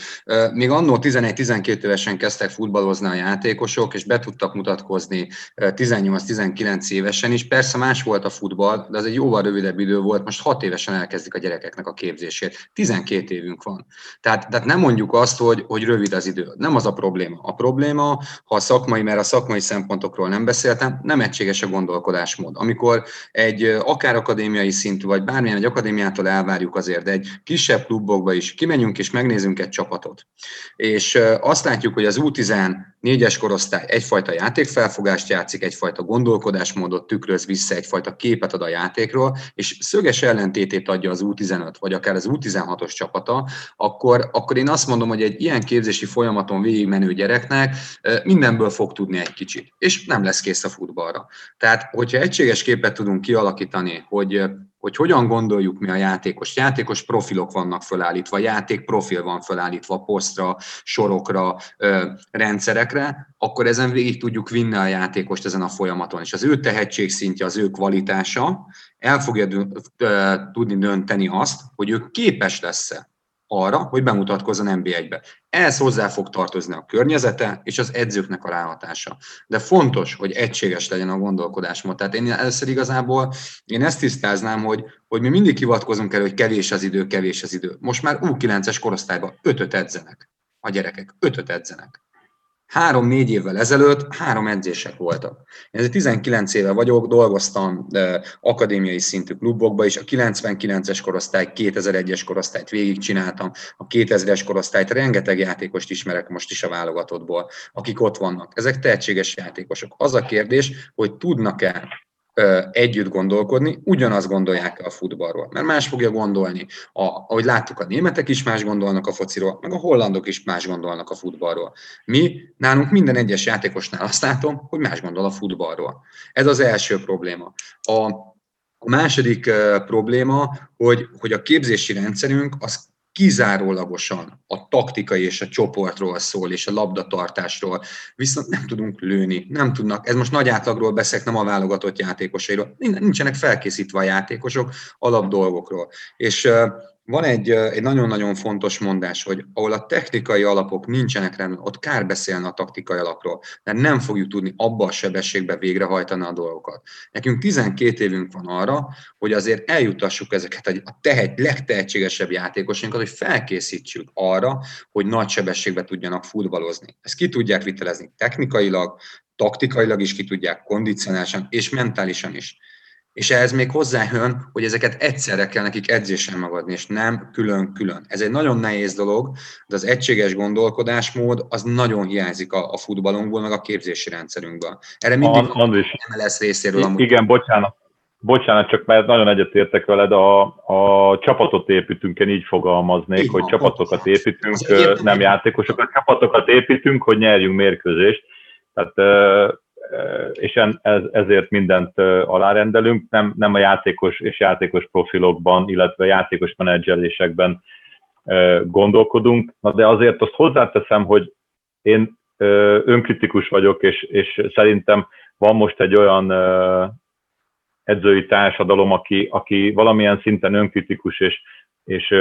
Speaker 1: Még annó 11-12 évesen kezdtek futballozni a játékosok, és be tudtak mutatkozni 18-19 évesen is. Persze más volt a futball, de az egy jóval rövidebb idő volt. Most 6 évesen elkezdik a gyerekeknek a képzését. 12 évünk van. Tehát, tehát nem mondjuk azt, hogy, hogy rövid az idő. Nem az a probléma. A probléma, ha a szakmai, mert a szakmai szempontokról nem beszéltem, nem egységes a gondolkodásmód. Amikor egy akár akadémiai szintű, vagy bármilyen egy akadémiától elvárjuk azért, de egy kisebb klubokba is kimegyünk és megnézünk egy csapatot. És azt látjuk, hogy az U14-es korosztály egyfajta játékfelfogást játszik, egyfajta gondolkodásmódot tükröz vissza, egyfajta képet ad a játékról, és szöges ellentétét adja az U15, vagy akár az U16-os csapata, akkor, akkor én azt mondom, hogy egy ilyen képzési folyamaton végigmenő gyereknek mindenből fog tudni egy kicsit, és nem lesz kész a futballra. Tehát, hogyha egységes képet tudunk kialakítani, hogy, hogy hogyan gondoljuk mi a játékos, játékos profilok vannak fölállítva, játék profil van fölállítva posztra, sorokra, rendszerekre, akkor ezen végig tudjuk vinni a játékost ezen a folyamaton, és az ő tehetségszintje, az ő kvalitása el fogja tudni dönteni azt, hogy ő képes lesz-e arra, hogy bemutatkozzon NB1-be. Ehhez hozzá fog tartozni a környezete és az edzőknek a ráhatása. De fontos, hogy egységes legyen a gondolkodásmód. Tehát én először igazából én ezt tisztáznám, hogy, hogy mi mindig hivatkozunk el, hogy kevés az idő, kevés az idő. Most már U9-es korosztályban ötöt edzenek a gyerekek, ötöt edzenek. Három-négy évvel ezelőtt három edzések voltak. Én 19 éve vagyok, dolgoztam akadémiai szintű klubokba, és a 99-es korosztály, 2001-es korosztályt végigcsináltam, a 2000-es korosztályt, rengeteg játékost ismerek most is a válogatottból, akik ott vannak. Ezek tehetséges játékosok. Az a kérdés, hogy tudnak-e együtt gondolkodni, ugyanazt gondolják a futballról. Mert más fogja gondolni, a, ahogy láttuk, a németek is más gondolnak a fociról, meg a hollandok is más gondolnak a futballról. Mi, nálunk minden egyes játékosnál azt látom, hogy más gondol a futballról. Ez az első probléma. A, a második uh, probléma, hogy, hogy a képzési rendszerünk az kizárólagosan a taktikai és a csoportról szól, és a labdatartásról, viszont nem tudunk lőni, nem tudnak, ez most nagy átlagról beszélek, nem a válogatott játékosairól, nincsenek felkészítve a játékosok alap dolgokról. És van egy, egy nagyon-nagyon fontos mondás, hogy ahol a technikai alapok nincsenek rendben, ott kár beszélni a taktikai alapról, mert nem fogjuk tudni abba a sebességbe végrehajtani a dolgokat. Nekünk 12 évünk van arra, hogy azért eljutassuk ezeket a tehet, legtehetségesebb játékosainkat, hogy felkészítsük arra, hogy nagy sebességbe tudjanak futballozni. Ezt ki tudják vitelezni technikailag, taktikailag is ki tudják, kondicionálisan és mentálisan is és ehhez még hozzájön, hogy ezeket egyszerre kell nekik edzésen magadni, és nem külön-külön. Ez egy nagyon nehéz dolog, de az egységes gondolkodásmód az nagyon hiányzik a, a futballunkból, meg a képzési rendszerünkből. Erre mindig
Speaker 4: And, Andris,
Speaker 1: MLS részéről
Speaker 4: amúgy. Igen, bocsánat. Bocsánat, csak mert nagyon egyetértek veled, a, a csapatot építünk, én így fogalmaznék, így hogy van, csapatokat építünk, nem játékosokat, csapatokat építünk, hogy nyerjünk mérkőzést. Tehát és ez, ezért mindent alárendelünk, nem, nem a játékos és játékos profilokban, illetve játékos menedzselésekben gondolkodunk, Na de azért azt hozzáteszem, hogy én önkritikus vagyok, és, és szerintem van most egy olyan edzői társadalom, aki, aki valamilyen szinten önkritikus, és, és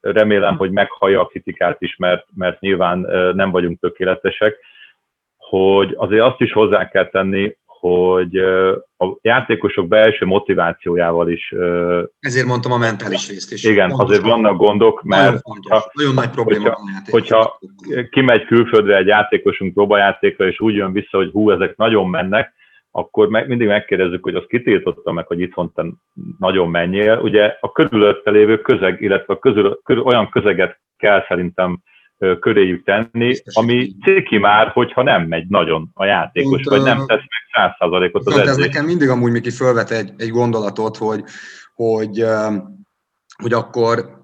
Speaker 4: remélem, hogy meghallja a kritikát is, mert, mert nyilván nem vagyunk tökéletesek, hogy azért azt is hozzá kell tenni, hogy a játékosok belső motivációjával is.
Speaker 1: Ezért mondtam a mentális részt is.
Speaker 4: Igen, Pontosan. azért vannak gondok, mert nagyon,
Speaker 1: fontos, ha, nagyon nagy probléma
Speaker 4: hogyha, hogyha kimegy külföldre egy játékosunk próbajátékra, és úgy jön vissza, hogy hú, ezek nagyon mennek, akkor meg, mindig megkérdezzük, hogy az kitiltotta meg, hogy itthon te nagyon menjél. Ugye a körülötte lévő közeg, illetve a közül, körül, olyan közeget kell szerintem köréjük tenni, ami ciki már, hogyha nem megy nagyon a játékos, Pont, vagy nem tesz meg százszázalékot az
Speaker 1: Ez nekem mindig amúgy Miki felvet egy, egy gondolatot, hogy, hogy hogy akkor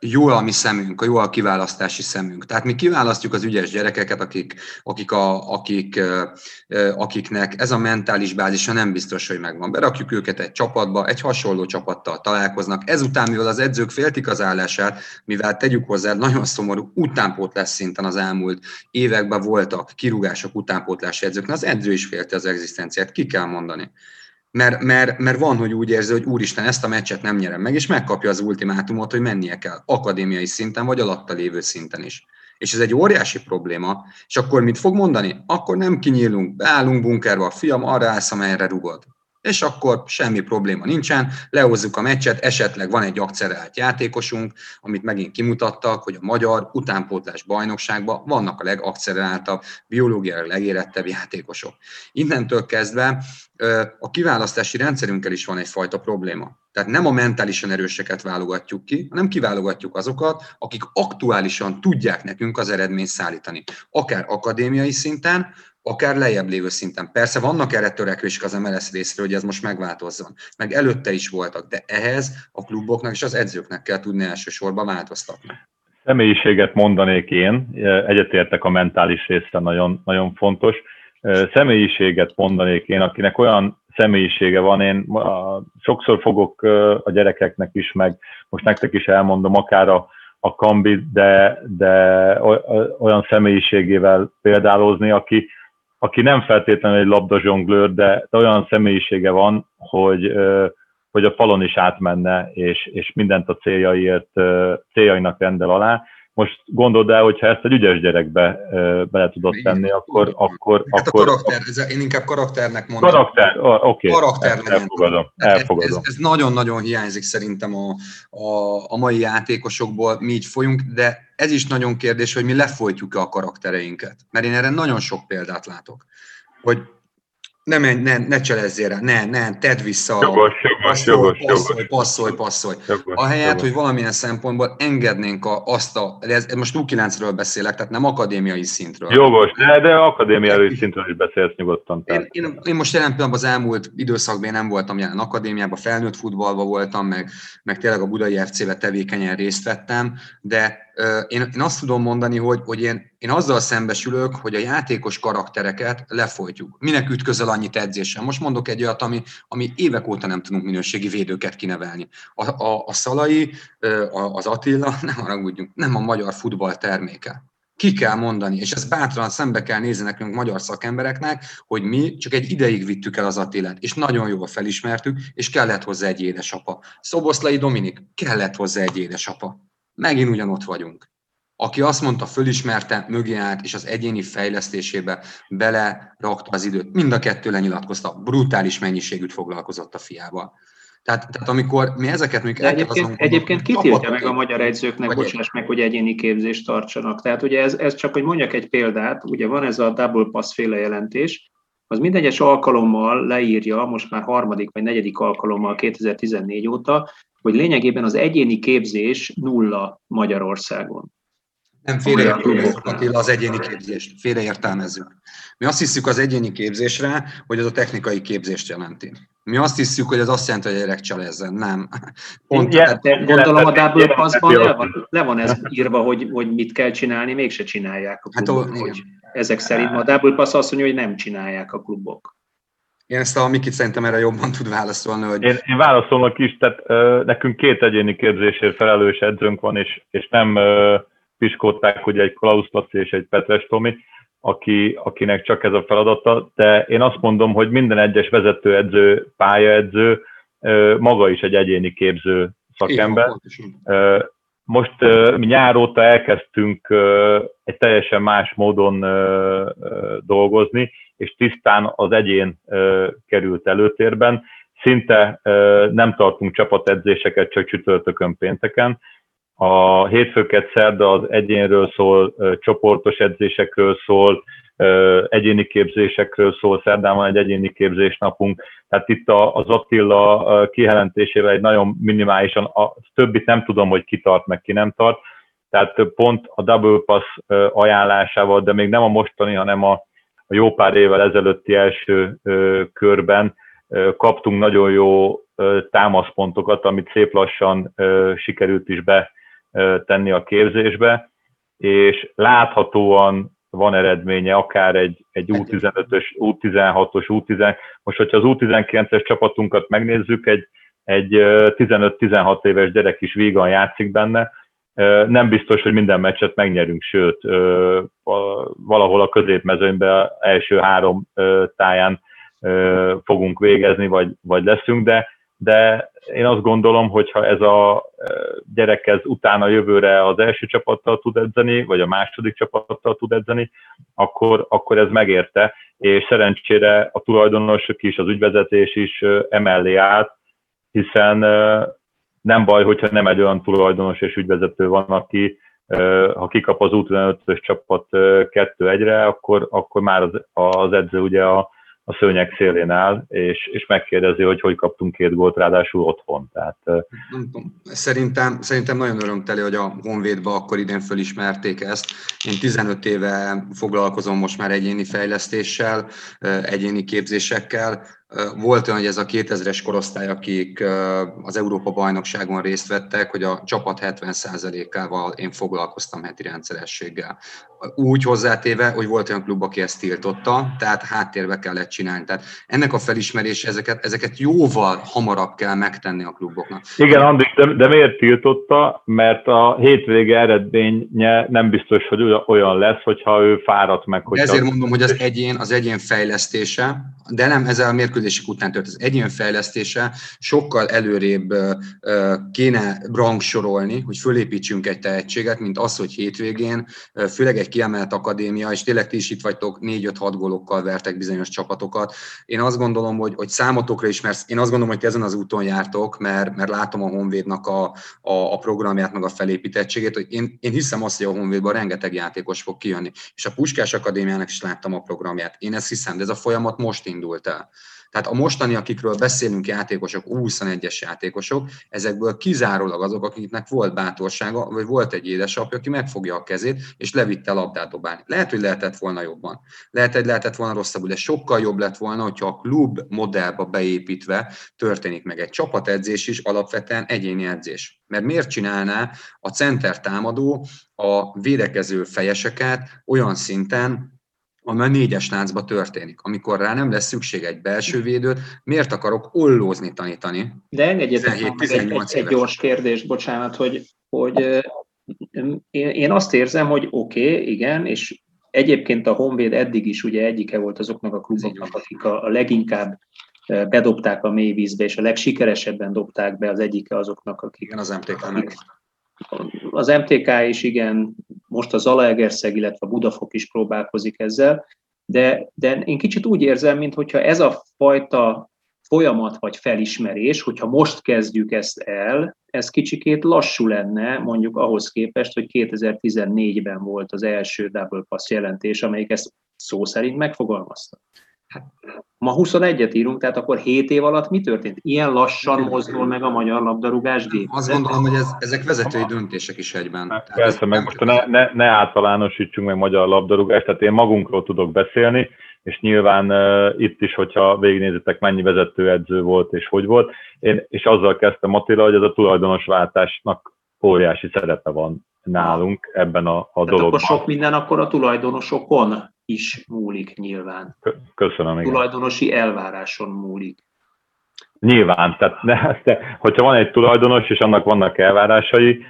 Speaker 1: jó a mi szemünk, a jó a kiválasztási szemünk. Tehát mi kiválasztjuk az ügyes gyerekeket, akik, akik a, akik, akiknek ez a mentális bázisa nem biztos, hogy megvan. Berakjuk őket egy csapatba, egy hasonló csapattal találkoznak. Ezután, mivel az edzők féltik az állását, mivel tegyük hozzá, nagyon szomorú utánpótlás szinten az elmúlt években voltak kirúgások utánpótlási edzők, az edző is félte az egzisztenciát, ki kell mondani mert, mert, mert van, hogy úgy érzi, hogy úristen, ezt a meccset nem nyerem meg, és megkapja az ultimátumot, hogy mennie kell, akadémiai szinten, vagy alatta lévő szinten is. És ez egy óriási probléma, és akkor mit fog mondani? Akkor nem kinyílunk, beállunk bunkerbe, a fiam arra állsz, amelyre rugod és akkor semmi probléma nincsen, lehozzuk a meccset, esetleg van egy akcereált játékosunk, amit megint kimutattak, hogy a magyar utánpótlás bajnokságban vannak a legakcereláltabb, biológiailag legérettebb játékosok. Innentől kezdve a kiválasztási rendszerünkkel is van egyfajta probléma. Tehát nem a mentálisan erőseket válogatjuk ki, hanem kiválogatjuk azokat, akik aktuálisan tudják nekünk az eredményt szállítani. Akár akadémiai szinten, akár lejjebb lévő szinten. Persze vannak erre törekvések az MLS részről, hogy ez most megváltozzon. Meg előtte is voltak, de ehhez a kluboknak és az edzőknek kell tudni elsősorban változtatni.
Speaker 4: Személyiséget mondanék én, egyetértek a mentális része, nagyon, nagyon fontos. Személyiséget mondanék én, akinek olyan személyisége van, én sokszor fogok a gyerekeknek is, meg most nektek is elmondom, akár a, a Kambi, de, de olyan személyiségével példálozni, aki, aki nem feltétlenül egy labdazsonglőr, de, de olyan személyisége van, hogy, hogy a falon is átmenne, és, és mindent a céljaiért, céljainak rendel alá. Most gondold el, hogyha ezt egy ügyes gyerekbe bele tudod tenni, akkor... akkor,
Speaker 1: hát
Speaker 4: akkor
Speaker 1: a karakter, ez, én inkább karakternek mondom.
Speaker 4: Karakter, oké. Okay.
Speaker 1: Karakter
Speaker 4: legyen. Elfogadom, elfogadom.
Speaker 1: Ez, ez, nagyon-nagyon hiányzik szerintem a, a, a mai játékosokból, mi így folyunk, de ez is nagyon kérdés, hogy mi lefolytjuk-e a karaktereinket. Mert én erre nagyon sok példát látok. Hogy ne, menj, ne, ne cselezzél rá, ne, ne, tedd vissza.
Speaker 4: Jogos, jogos, passzolj, jogos,
Speaker 1: passzolj, passzolj, passzolj. Jogos, Ahelyett, jogos. hogy valamilyen szempontból engednénk a, azt a, ez, most U9-ről beszélek, tehát nem akadémiai szintről.
Speaker 4: Jogos, de, de akadémiai szintről is beszélsz nyugodtan.
Speaker 1: Én, én, én, most jelen pillanatban az elmúlt időszakban nem voltam jelen akadémiában, felnőtt futballban voltam, meg, meg tényleg a Budai FC-be tevékenyen részt vettem, de én, én azt tudom mondani, hogy, hogy én, én azzal szembesülök, hogy a játékos karaktereket lefolytjuk. Minek ütközel annyit edzésen? Most mondok egy olyat, ami, ami évek óta nem tudunk minőségi védőket kinevelni. A, a, a Szalai, az Attila, nem haragudjunk, nem a magyar futball terméke. Ki kell mondani, és ezt bátran szembe kell nézni nekünk magyar szakembereknek, hogy mi csak egy ideig vittük el az Attilát, és nagyon jól felismertük, és kellett hozzá egy édesapa. Szoboszlai Dominik, kellett hozzá egy édesapa megint ugyanott vagyunk. Aki azt mondta, fölismerte, mögé állt, és az egyéni fejlesztésébe belerakta az időt. Mind a kettő lenyilatkozta, brutális mennyiségűt foglalkozott a fiával. Tehát, tehát amikor mi ezeket
Speaker 3: mondjuk Egyébként, azon egyébként kitiltja meg a magyar edzőknek, bocsáss meg, hogy egyéni képzést tartsanak. Tehát ugye ez, ez csak, hogy mondjak egy példát, ugye van ez a double pass féle jelentés, az minden egyes alkalommal leírja, most már harmadik vagy negyedik alkalommal 2014 óta, hogy lényegében az egyéni képzés nulla Magyarországon.
Speaker 1: Nem félreértelmezzük Attila az egyéni képzést, félreértelmezzük. Mi azt hiszük az egyéni képzésre, hogy ez a technikai képzést jelenti. Mi azt hiszük, hogy ez azt jelenti, hogy a gyerek cselezzen. Nem.
Speaker 3: Pont, yeah, tehát, gondolom a double passban le van, le van ez írva, hogy, hogy mit kell csinálni, mégse csinálják a klubok. Hát, hogy ezek szerint a double pass azt mondja, hogy nem csinálják a klubok.
Speaker 1: Én ezt a Mikit szerintem erre jobban tud válaszolni. Hogy...
Speaker 4: Én, én válaszolnak is, tehát ö, nekünk két egyéni képzésért felelős edzőnk van, és, és nem ö, piskódták, hogy egy Klaus Laci és egy Petres Tomi, aki, akinek csak ez a feladata, de én azt mondom, hogy minden egyes vezetőedző, pályaedző ö, maga is egy egyéni képző szakember. Igen, most mi nyár óta elkezdtünk egy teljesen más módon dolgozni, és tisztán az egyén került előtérben. Szinte nem tartunk csapatedzéseket, csak csütörtökön, pénteken. A hétfőket szerda az egyénről szól, csoportos edzésekről szól, egyéni képzésekről szól, szerdán van egy egyéni képzésnapunk, tehát itt az Attila kijelentésével egy nagyon minimálisan, a többit nem tudom, hogy ki tart, meg ki nem tart, tehát pont a Double Pass ajánlásával, de még nem a mostani, hanem a, a jó pár évvel ezelőtti első körben kaptunk nagyon jó támaszpontokat, amit szép lassan sikerült is betenni a képzésbe, és láthatóan van eredménye, akár egy, egy U15-ös, U16-os, U10, most hogyha az U19-es csapatunkat megnézzük, egy, egy 15-16 éves gyerek is vígan játszik benne, nem biztos, hogy minden meccset megnyerünk, sőt, valahol a középmezőnyben első három táján fogunk végezni, vagy, vagy leszünk, de, de én azt gondolom, hogy ha ez a gyerek ez utána jövőre az első csapattal tud edzeni, vagy a második csapattal tud edzeni, akkor, akkor ez megérte, és szerencsére a tulajdonosok is, az ügyvezetés is emellé állt, hiszen nem baj, hogyha nem egy olyan tulajdonos és ügyvezető van, aki ha kikap az U15-ös csapat 2-1-re, akkor, akkor már az, az edző ugye a, a szőnyek szélén áll, és, és megkérdezi, hogy hogy kaptunk két gólt, ráadásul otthon. Tehát,
Speaker 1: szerintem, szerintem nagyon örömteli, hogy a Honvédba akkor idén fölismerték ezt. Én 15 éve foglalkozom most már egyéni fejlesztéssel, egyéni képzésekkel, volt olyan, hogy ez a 2000-es korosztály, akik az Európa bajnokságon részt vettek, hogy a csapat 70%-ával én foglalkoztam heti rendszerességgel. Úgy hozzátéve, hogy volt olyan klub, aki ezt tiltotta, tehát háttérbe kellett csinálni. Tehát ennek a felismerése, ezeket, ezeket jóval hamarabb kell megtenni a kluboknak.
Speaker 4: Igen, Andris, de, de miért tiltotta? Mert a hétvége eredménye nem biztos, hogy olyan lesz, hogyha ő fáradt meg.
Speaker 1: Hogyha... Ezért mondom, hogy az egyén, az egyén fejlesztése, de nem ezzel miért mérkőzések után tört az egyén fejlesztése sokkal előrébb kéne rangsorolni, hogy fölépítsünk egy tehetséget, mint az, hogy hétvégén, főleg egy kiemelt akadémia, és tényleg ti is itt vagytok, 4-5-6 gólokkal vertek bizonyos csapatokat. Én azt gondolom, hogy, hogy számotokra is, mert én azt gondolom, hogy ezen az úton jártok, mert, mert látom a Honvédnak a, a, a programját, meg a felépítettségét, hogy én, én hiszem azt, hogy a Honvédban rengeteg játékos fog kijönni. És a Puskás Akadémiának is láttam a programját. Én ezt hiszem, de ez a folyamat most indult el. Tehát a mostani, akikről beszélünk játékosok, 21-es játékosok, ezekből kizárólag azok, akiknek volt bátorsága, vagy volt egy édesapja, aki megfogja a kezét, és levitte a labdát dobálni. Lehet, hogy lehetett volna jobban. Lehet, hogy lehetett volna rosszabbul, de sokkal jobb lett volna, hogyha a klub modellba beépítve történik meg egy csapatedzés is, alapvetően egyéni edzés. Mert miért csinálná a center támadó a védekező fejeseket olyan szinten, ami a négyes láncba történik. Amikor rá nem lesz szükség egy belső védőt, miért akarok ollózni tanítani?
Speaker 3: De engedjetek meg egy, egy, egy gyors kérdés, bocsánat, hogy, hogy én, én azt érzem, hogy oké, okay, igen, és egyébként a Honvéd eddig is ugye egyike volt azoknak a kluboknak, akik a, a leginkább bedobták a mélyvízbe, és a legsikeresebben dobták be az egyike azoknak, akik...
Speaker 1: Igen, az MTK meg.
Speaker 3: Az MTK is igen, most a Zalaegerszeg, illetve a Budafok is próbálkozik ezzel, de, de én kicsit úgy érzem, mintha ez a fajta folyamat vagy felismerés, hogyha most kezdjük ezt el, ez kicsikét lassú lenne, mondjuk ahhoz képest, hogy 2014-ben volt az első double pass jelentés, amelyik ezt szó szerint megfogalmazta. Hát, ma 21-et írunk, tehát akkor 7 év alatt mi történt? Ilyen lassan mozdul meg a magyar labdarúgás gép.
Speaker 1: Azt gondolom, hogy ez, ezek vezetői döntések is egyben.
Speaker 4: Hát, persze, meg most ne, ne, ne általánosítsunk meg magyar labdarúgást, tehát én magunkról tudok beszélni, és nyilván uh, itt is, hogyha végignézitek, mennyi vezetőedző volt és hogy volt, én, és azzal kezdtem Attila, hogy ez a tulajdonosváltásnak óriási szerepe van nálunk ebben a, a dologban.
Speaker 3: Akkor sok minden akkor a tulajdonosokon is múlik nyilván.
Speaker 4: Köszönöm.
Speaker 3: Igen. Tulajdonosi elváráson múlik.
Speaker 4: Nyilván, tehát ne, de, hogyha van egy tulajdonos, és annak vannak elvárásai,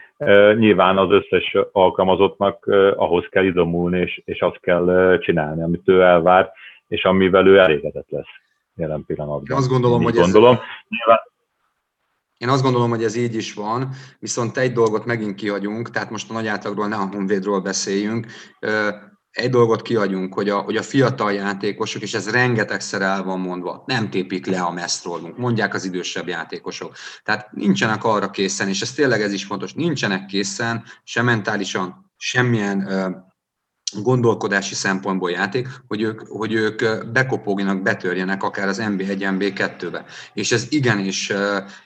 Speaker 4: nyilván az összes alkalmazottnak ahhoz kell idomulni, és, és azt kell csinálni, amit ő elvár, és amivel ő elégedett lesz jelen pillanatban.
Speaker 1: Én azt gondolom, hogy gondolom. Ez... Nyilván, én azt gondolom, hogy ez így is van, viszont egy dolgot megint kihagyunk, tehát most a nagy átlagról, ne a Honvédról beszéljünk egy dolgot kiadjunk, hogy a, hogy a fiatal játékosok, és ez rengetegszer el van mondva, nem tépik le a mestrólunk, mondják az idősebb játékosok. Tehát nincsenek arra készen, és ez tényleg ez is fontos, nincsenek készen, sem mentálisan, semmilyen gondolkodási szempontból játék, hogy ők, hogy ők bekopogjanak, betörjenek akár az MB1, MB2-be. És ez igenis,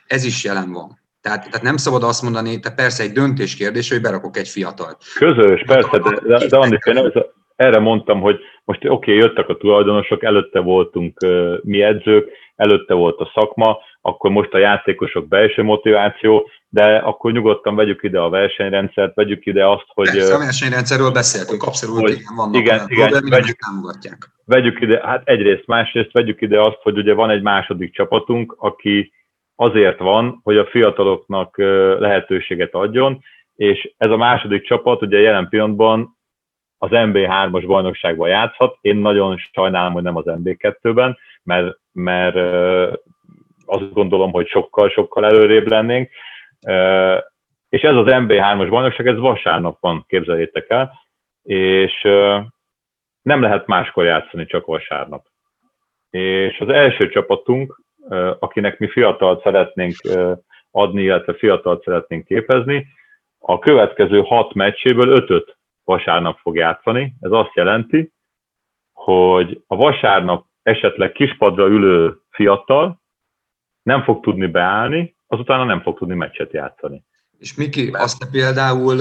Speaker 1: ez is jelen van. Tehát, tehát nem szabad azt mondani, te persze egy döntés kérdés, hogy berakok egy fiatalt.
Speaker 4: Közös, persze, de, de, de Andis, én erre mondtam, hogy most oké, okay, jöttek a tulajdonosok, előtte voltunk mi edzők, előtte volt a szakma, akkor most a játékosok belső motiváció, de akkor nyugodtan vegyük ide a versenyrendszert, vegyük ide azt, hogy...
Speaker 1: Persze, a versenyrendszerről beszéltünk, abszolút
Speaker 4: hogy, igen, vannak igen, igen,
Speaker 1: problémák, vegyük, támogatják.
Speaker 4: Vegyük ide, hát egyrészt, másrészt vegyük ide azt, hogy ugye van egy második csapatunk, aki azért van, hogy a fiataloknak lehetőséget adjon, és ez a második csapat ugye jelen pillanatban az MB3-as bajnokságban játszhat. Én nagyon sajnálom, hogy nem az MB2-ben, mert, mert azt gondolom, hogy sokkal-sokkal előrébb lennénk. És ez az MB3-as bajnokság, ez vasárnap van, képzeljétek el, és nem lehet máskor játszani, csak vasárnap. És az első csapatunk, akinek mi fiatalt szeretnénk adni, illetve fiatalt szeretnénk képezni, a következő hat meccséből ötöt vasárnap fog játszani. Ez azt jelenti, hogy a vasárnap esetleg kispadra ülő fiatal nem fog tudni beállni, azután nem fog tudni meccset játszani.
Speaker 1: És Miki, azt te például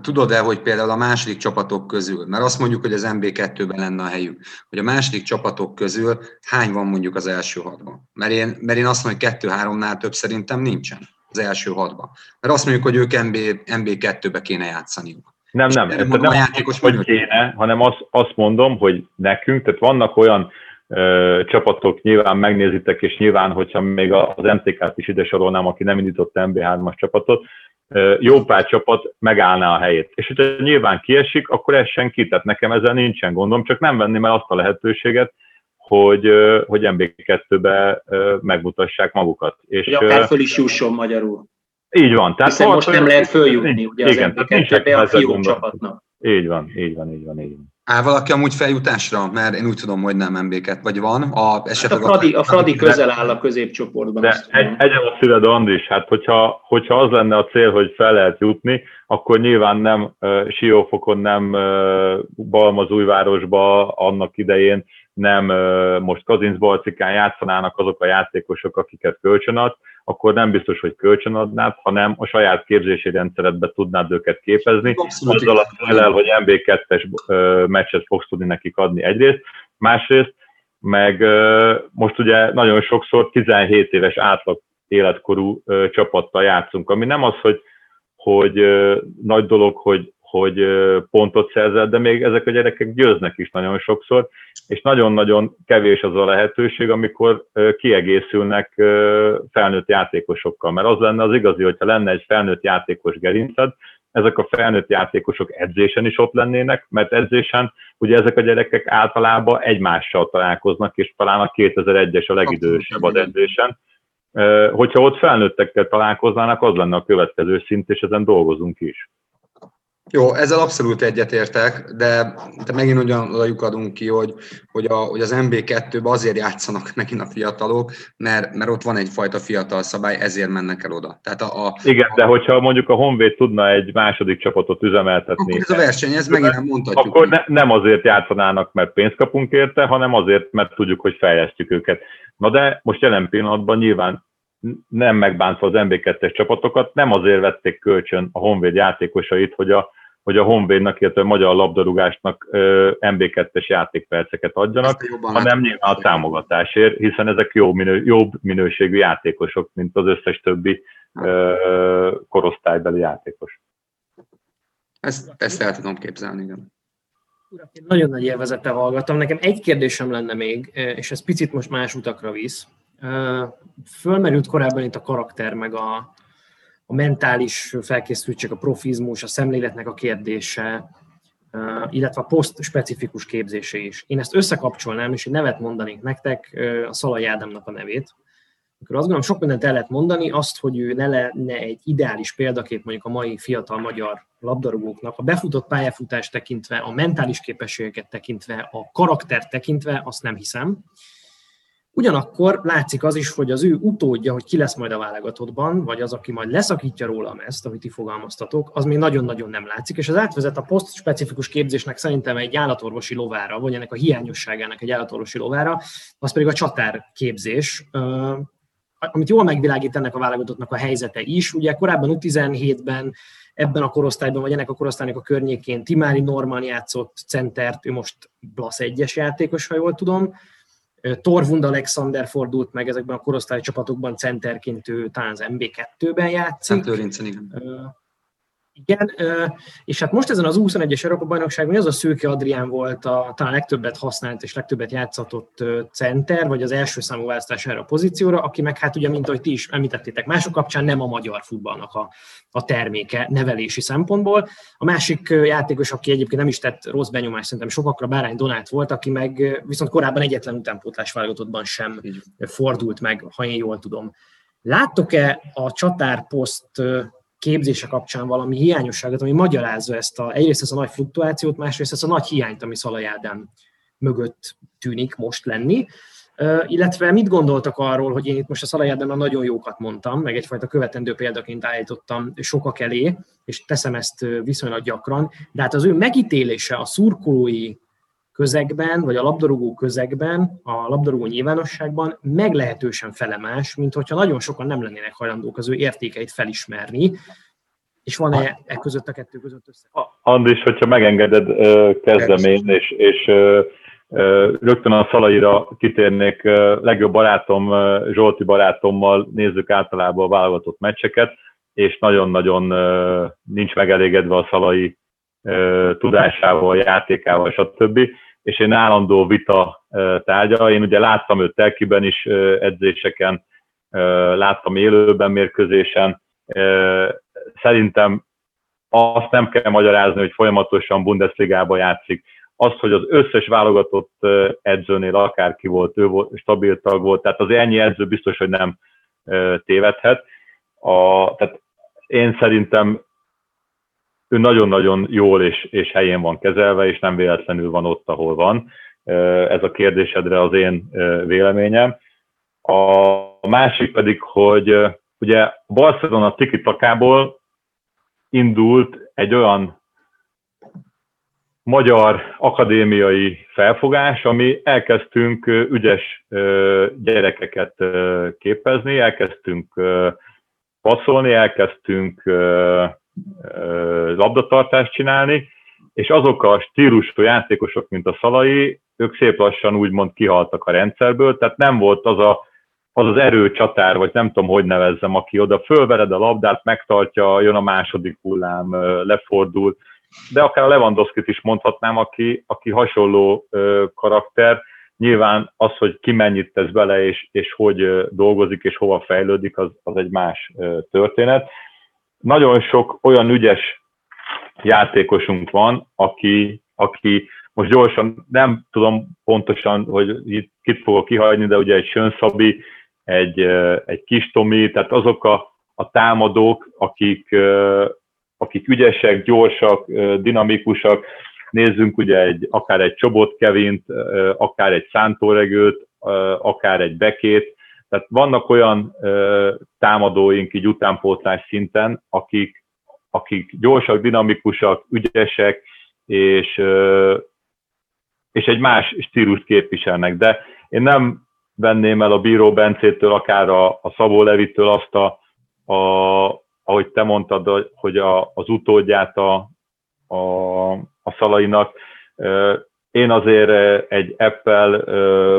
Speaker 1: tudod-e, hogy például a második csapatok közül, mert azt mondjuk, hogy az MB2-ben lenne a helyük, hogy a második csapatok közül hány van mondjuk az első hatban? Mert én, mert én azt mondom, hogy kettő-háromnál több szerintem nincsen az első hatban. Mert azt mondjuk, hogy ők MB, MB2-be kéne játszaniuk.
Speaker 4: Nem, nem, nem, nem a játékos hogy kéne, hanem azt, azt mondom, hogy nekünk, tehát vannak olyan csapatok, nyilván megnézitek, és nyilván, hogyha még az MTK-t is ide sorolnám, aki nem indított MB3-as csapatot, jó pár csapat megállná a helyét. És hogyha nyilván kiesik, akkor ez senki, tehát nekem ezzel nincsen gondom, csak nem venném el azt a lehetőséget, hogy, hogy MB2-be megmutassák magukat.
Speaker 3: És, hogy akár föl is jusson magyarul.
Speaker 4: Így van.
Speaker 3: Tehát Hiszen most nem lehet följutni, ugye igen, az MB2-be a fiú csapatnak.
Speaker 4: Így van, így van, így van, így van.
Speaker 1: Áll valaki amúgy feljutásra? Mert én úgy tudom, hogy nem MB2, vagy van.
Speaker 3: A, esetleg hát a, Fradi, a Fradi közel áll a középcsoportban.
Speaker 4: De egy, egyen a szüled, Andris, hát hogyha, hogyha az lenne a cél, hogy fel lehet jutni, akkor nyilván nem uh, Siófokon, nem uh, Balmazújvárosba annak idején, nem most Kazincbarcikán játszanának azok a játékosok, akiket kölcsönad, akkor nem biztos, hogy kölcsönadnád, hanem a saját képzési rendszeredbe tudnád őket képezni, Abszolút azzal a felel, hogy MB2-es meccset fogsz tudni nekik adni egyrészt, másrészt, meg most ugye nagyon sokszor 17 éves átlag életkorú csapattal játszunk, ami nem az, hogy, hogy nagy dolog, hogy hogy pontot szerzett, de még ezek a gyerekek győznek is nagyon sokszor, és nagyon-nagyon kevés az a lehetőség, amikor kiegészülnek felnőtt játékosokkal, mert az lenne az igazi, hogyha lenne egy felnőtt játékos gerinced, ezek a felnőtt játékosok edzésen is ott lennének, mert edzésen ugye ezek a gyerekek általában egymással találkoznak, és talán a 2001-es a legidősebb az edzésen. Hogyha ott felnőttekkel találkoznának, az lenne a következő szint, és ezen dolgozunk is.
Speaker 1: Jó, ezzel abszolút egyetértek, de, de megint ugyan lyukadunk ki, hogy, hogy, a, hogy az MB2-ben azért játszanak megint a fiatalok, mert, mert ott van egyfajta fiatal szabály, ezért mennek el oda.
Speaker 4: Tehát a, a, Igen, a, de hogyha mondjuk a Honvéd tudna egy második csapatot üzemeltetni.
Speaker 1: Akkor ez a verseny, ez megint nem mondhatjuk.
Speaker 4: Akkor ne, nem azért játszanának, mert pénzt kapunk érte, hanem azért, mert tudjuk, hogy fejlesztjük őket. Na de most jelen pillanatban nyilván nem megbántva az MB2-es csapatokat, nem azért vették kölcsön a Honvéd játékosait, hogy a, hogy a Honvédnak, illetve a magyar labdarúgásnak MB2-es játékperceket adjanak, hanem nyilván a támogatásért, hiszen ezek jobb, minő, jobb minőségű játékosok, mint az összes többi ö, korosztálybeli játékos.
Speaker 1: Ezt, ezt el tudom képzelni, igen.
Speaker 2: Én nagyon nagy élvezettel hallgattam. Nekem egy kérdésem lenne még, és ez picit most más utakra visz. Fölmerült korábban itt a karakter, meg a, a mentális felkészültség, a profizmus, a szemléletnek a kérdése, illetve a poszt-specifikus képzése is. Én ezt összekapcsolnám, és egy nevet mondanék nektek, a Szalai Ádámnak a nevét. Akkor azt gondolom, sok mindent el lehet mondani, azt, hogy ő ne lenne egy ideális példakép mondjuk a mai fiatal magyar labdarúgóknak, a befutott pályafutást tekintve, a mentális képességeket tekintve, a karakter tekintve, azt nem hiszem. Ugyanakkor látszik az is, hogy az ő utódja, hogy ki lesz majd a válogatottban, vagy az, aki majd leszakítja rólam ezt, amit ti fogalmaztatok, az még nagyon-nagyon nem látszik, és az átvezet a poszt-specifikus képzésnek szerintem egy állatorvosi lovára, vagy ennek a hiányosságának egy állatorvosi lovára, az pedig a csatár képzés, amit jól megvilágít ennek a válogatottnak a helyzete is. Ugye korábban U17-ben ebben a korosztályban, vagy ennek a korosztálynak a környékén Timári Norman játszott centert, ő most Blasz egyes játékos, ha jól tudom, Torvund Alexander fordult meg ezekben a korosztály csapatokban centerként, ő talán az MB2-ben játszik.
Speaker 1: Szent igen.
Speaker 2: Igen, és hát most ezen az 21-es Európa bajnokságon az a Szőke Adrián volt a talán legtöbbet használt és legtöbbet játszatott center, vagy az első számú választás erre a pozícióra, aki meg hát ugye, mint ahogy ti is említettétek, mások kapcsán nem a magyar futballnak a, a terméke nevelési szempontból. A másik játékos, aki egyébként nem is tett rossz benyomást, szerintem sokakra Bárány Donát volt, aki meg viszont korábban egyetlen utánpótlás válogatottban sem fordult meg, ha én jól tudom. Láttok-e a csatárposzt képzése kapcsán valami hiányosságot, ami magyarázza ezt a, egyrészt ezt a nagy fluktuációt, másrészt ezt a nagy hiányt, ami Szalai Ádám mögött tűnik most lenni. Illetve mit gondoltak arról, hogy én itt most a Szalai Ádámnak nagyon jókat mondtam, meg egyfajta követendő példaként állítottam sokak elé, és teszem ezt viszonylag gyakran, de hát az ő megítélése a szurkolói közegben, vagy a labdarúgó közegben, a labdarúgó nyilvánosságban meglehetősen felemás, mint hogyha nagyon sokan nem lennének hajlandók az ő értékeit felismerni, és van-e e között a kettő között össze?
Speaker 4: Andris, hogyha megengeded, kezdem én, és, és rögtön a szalaira kitérnék. Legjobb barátom, Zsolti barátommal nézzük általában a válogatott meccseket, és nagyon-nagyon nincs megelégedve a szalai tudásával, játékával, stb. És én állandó vita tárgya. Én ugye láttam őt telkiben is edzéseken, láttam élőben mérkőzésen. Szerintem azt nem kell magyarázni, hogy folyamatosan Bundesligába játszik, az, hogy az összes válogatott edzőnél akárki volt, ő volt, stabil tag volt, tehát az ennyi edző biztos, hogy nem tévedhet. A, tehát én szerintem ő nagyon-nagyon jól és, és helyén van kezelve, és nem véletlenül van ott, ahol van. Ez a kérdésedre az én véleményem. A másik pedig, hogy ugye Barcelona tiki takából indult egy olyan magyar akadémiai felfogás, ami elkezdtünk ügyes gyerekeket képezni, elkezdtünk passzolni, elkezdtünk labdatartást csinálni, és azok a stílusú játékosok, mint a Szalai, ők szép lassan úgymond kihaltak a rendszerből, tehát nem volt az a, az, az erőcsatár, vagy nem tudom, hogy nevezzem, aki oda fölvered a labdát, megtartja, jön a második hullám, lefordul, de akár a Lewandowski-t is mondhatnám, aki, aki hasonló karakter, nyilván az, hogy ki mennyit tesz bele, és, és hogy dolgozik, és hova fejlődik, az, az egy más történet. Nagyon sok olyan ügyes játékosunk van, aki, aki most gyorsan, nem tudom pontosan, hogy itt kit fogok kihagyni, de ugye egy Sönszabi, egy, egy Kis Tomi, tehát azok a, a támadók, akik, akik ügyesek, gyorsak, dinamikusak, nézzünk ugye egy, akár egy Csobot Kevint, akár egy Szántóregőt, akár egy Bekét, tehát vannak olyan támadóink így utánpótlás szinten, akik, akik gyorsak, dinamikusak, ügyesek, és, és egy más stílust képviselnek. De én nem venném el a Bíró Bencétől, akár a, a Szabó Levitől azt a, a ahogy te mondtad, hogy a, az utódját a, a, a szalainak. Én azért egy Apple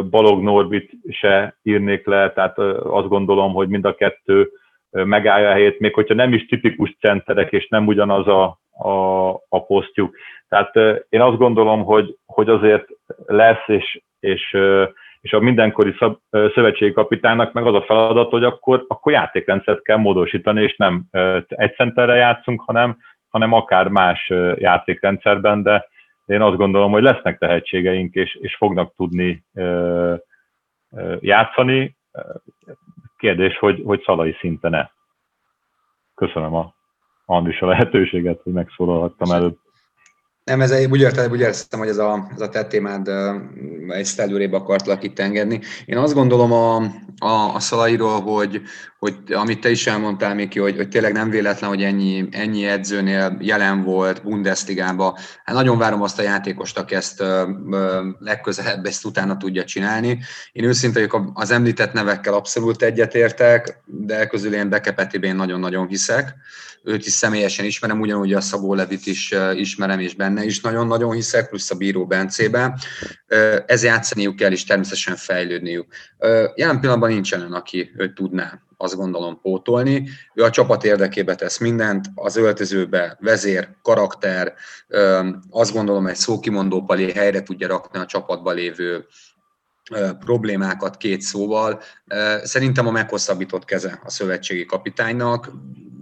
Speaker 4: Balog Norbit se írnék le, tehát azt gondolom, hogy mind a kettő megállja a helyét, még hogyha nem is tipikus centerek, és nem ugyanaz a, a, a posztjuk. Tehát én azt gondolom, hogy, hogy azért lesz, és, és, és a mindenkori szab, szövetségi kapitánynak meg az a feladat, hogy akkor, akkor játékrendszert kell módosítani, és nem egy centerre játszunk, hanem, hanem akár más játékrendszerben, de én azt gondolom, hogy lesznek tehetségeink, és, és fognak tudni játszani. Kérdés, hogy, hogy szalai szinten-e. Köszönöm a Andris a lehetőséget, hogy megszólalhattam előtt.
Speaker 1: Nem, ez úgy értem, úgy értem, hogy ez a, ez a te témád egy előrébb akartlak itt engedni. Én azt gondolom a, a, a Szalairól, hogy, hogy amit te is elmondtál, Miki, hogy, hogy tényleg nem véletlen, hogy ennyi, ennyi edzőnél jelen volt Bundesligába. Hát nagyon várom azt a játékost, aki ezt ö, ö, legközelebb ezt utána tudja csinálni. Én őszintén az említett nevekkel abszolút egyetértek, de közül én Bekepetibén nagyon-nagyon hiszek őt is személyesen ismerem, ugyanúgy a Szabó Levit is ismerem, és benne is nagyon-nagyon hiszek, plusz a Bíró Bencébe. Ez játszaniuk kell, és természetesen fejlődniük. Jelen pillanatban nincsen aki őt tudná azt gondolom pótolni. Ő a csapat érdekébe tesz mindent, az öltözőbe vezér, karakter, azt gondolom egy szókimondó palé helyre tudja rakni a csapatba lévő problémákat két szóval. Szerintem a meghosszabbított keze a szövetségi kapitánynak,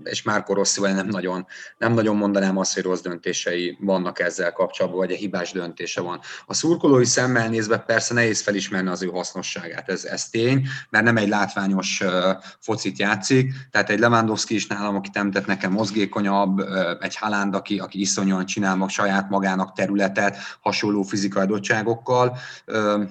Speaker 1: és Márko Rosszival nem nagyon, nem nagyon mondanám azt, hogy rossz döntései vannak ezzel kapcsolatban, vagy egy hibás döntése van. A szurkolói szemmel nézve persze nehéz felismerni az ő hasznosságát, ez, ez tény, mert nem egy látványos uh, focit játszik, tehát egy Lewandowski is nálam, aki említett nekem mozgékonyabb, uh, egy Haaland, aki, aki iszonyúan csinál mag saját magának területet, hasonló fizikai adottságokkal, uh,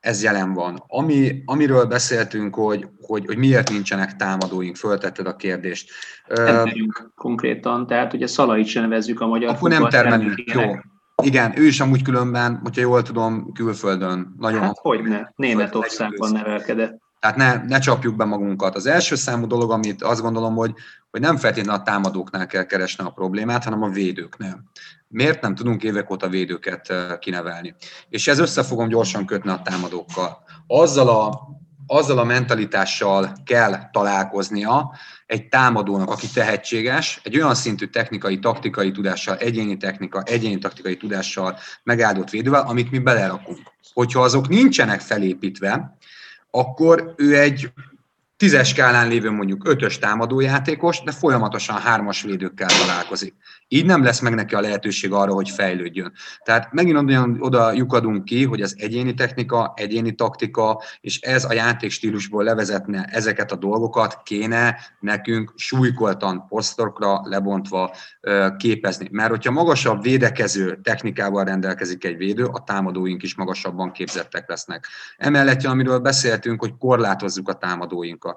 Speaker 1: ez jelen van. Ami, amiről beszéltünk, hogy, hogy, hogy miért nincsenek támadóink, föltetted a kérdést.
Speaker 3: Uh, konkrétan, tehát ugye Szalait sem nevezzük a magyar
Speaker 1: Akkor nem termelünk, jó. Igen, ő is amúgy különben, hogyha jól tudom, külföldön. Nagyon
Speaker 3: hát hogy ne, Németországban nevelkedett.
Speaker 1: Tehát ne, ne csapjuk be magunkat. Az első számú dolog, amit azt gondolom, hogy, hogy nem feltétlenül a támadóknál kell keresni a problémát, hanem a védőknél. Miért nem tudunk évek óta védőket kinevelni? És ez össze fogom gyorsan kötni a támadókkal. Azzal a, azzal a mentalitással kell találkoznia egy támadónak, aki tehetséges, egy olyan szintű technikai, taktikai tudással, egyéni technika, egyéni taktikai tudással megáldott védővel, amit mi belerakunk. Hogyha azok nincsenek felépítve, akkor ő egy tízes skálán lévő mondjuk ötös támadójátékos, de folyamatosan hármas védőkkel találkozik. Így nem lesz meg neki a lehetőség arra, hogy fejlődjön. Tehát megint olyan oda lyukadunk ki, hogy az egyéni technika, egyéni taktika, és ez a játékstílusból levezetne ezeket a dolgokat, kéne nekünk súlykoltan posztokra lebontva képezni. Mert hogyha magasabb védekező technikával rendelkezik egy védő, a támadóink is magasabban képzettek lesznek. Emellett, amiről beszéltünk, hogy korlátozzuk a támadóinkat.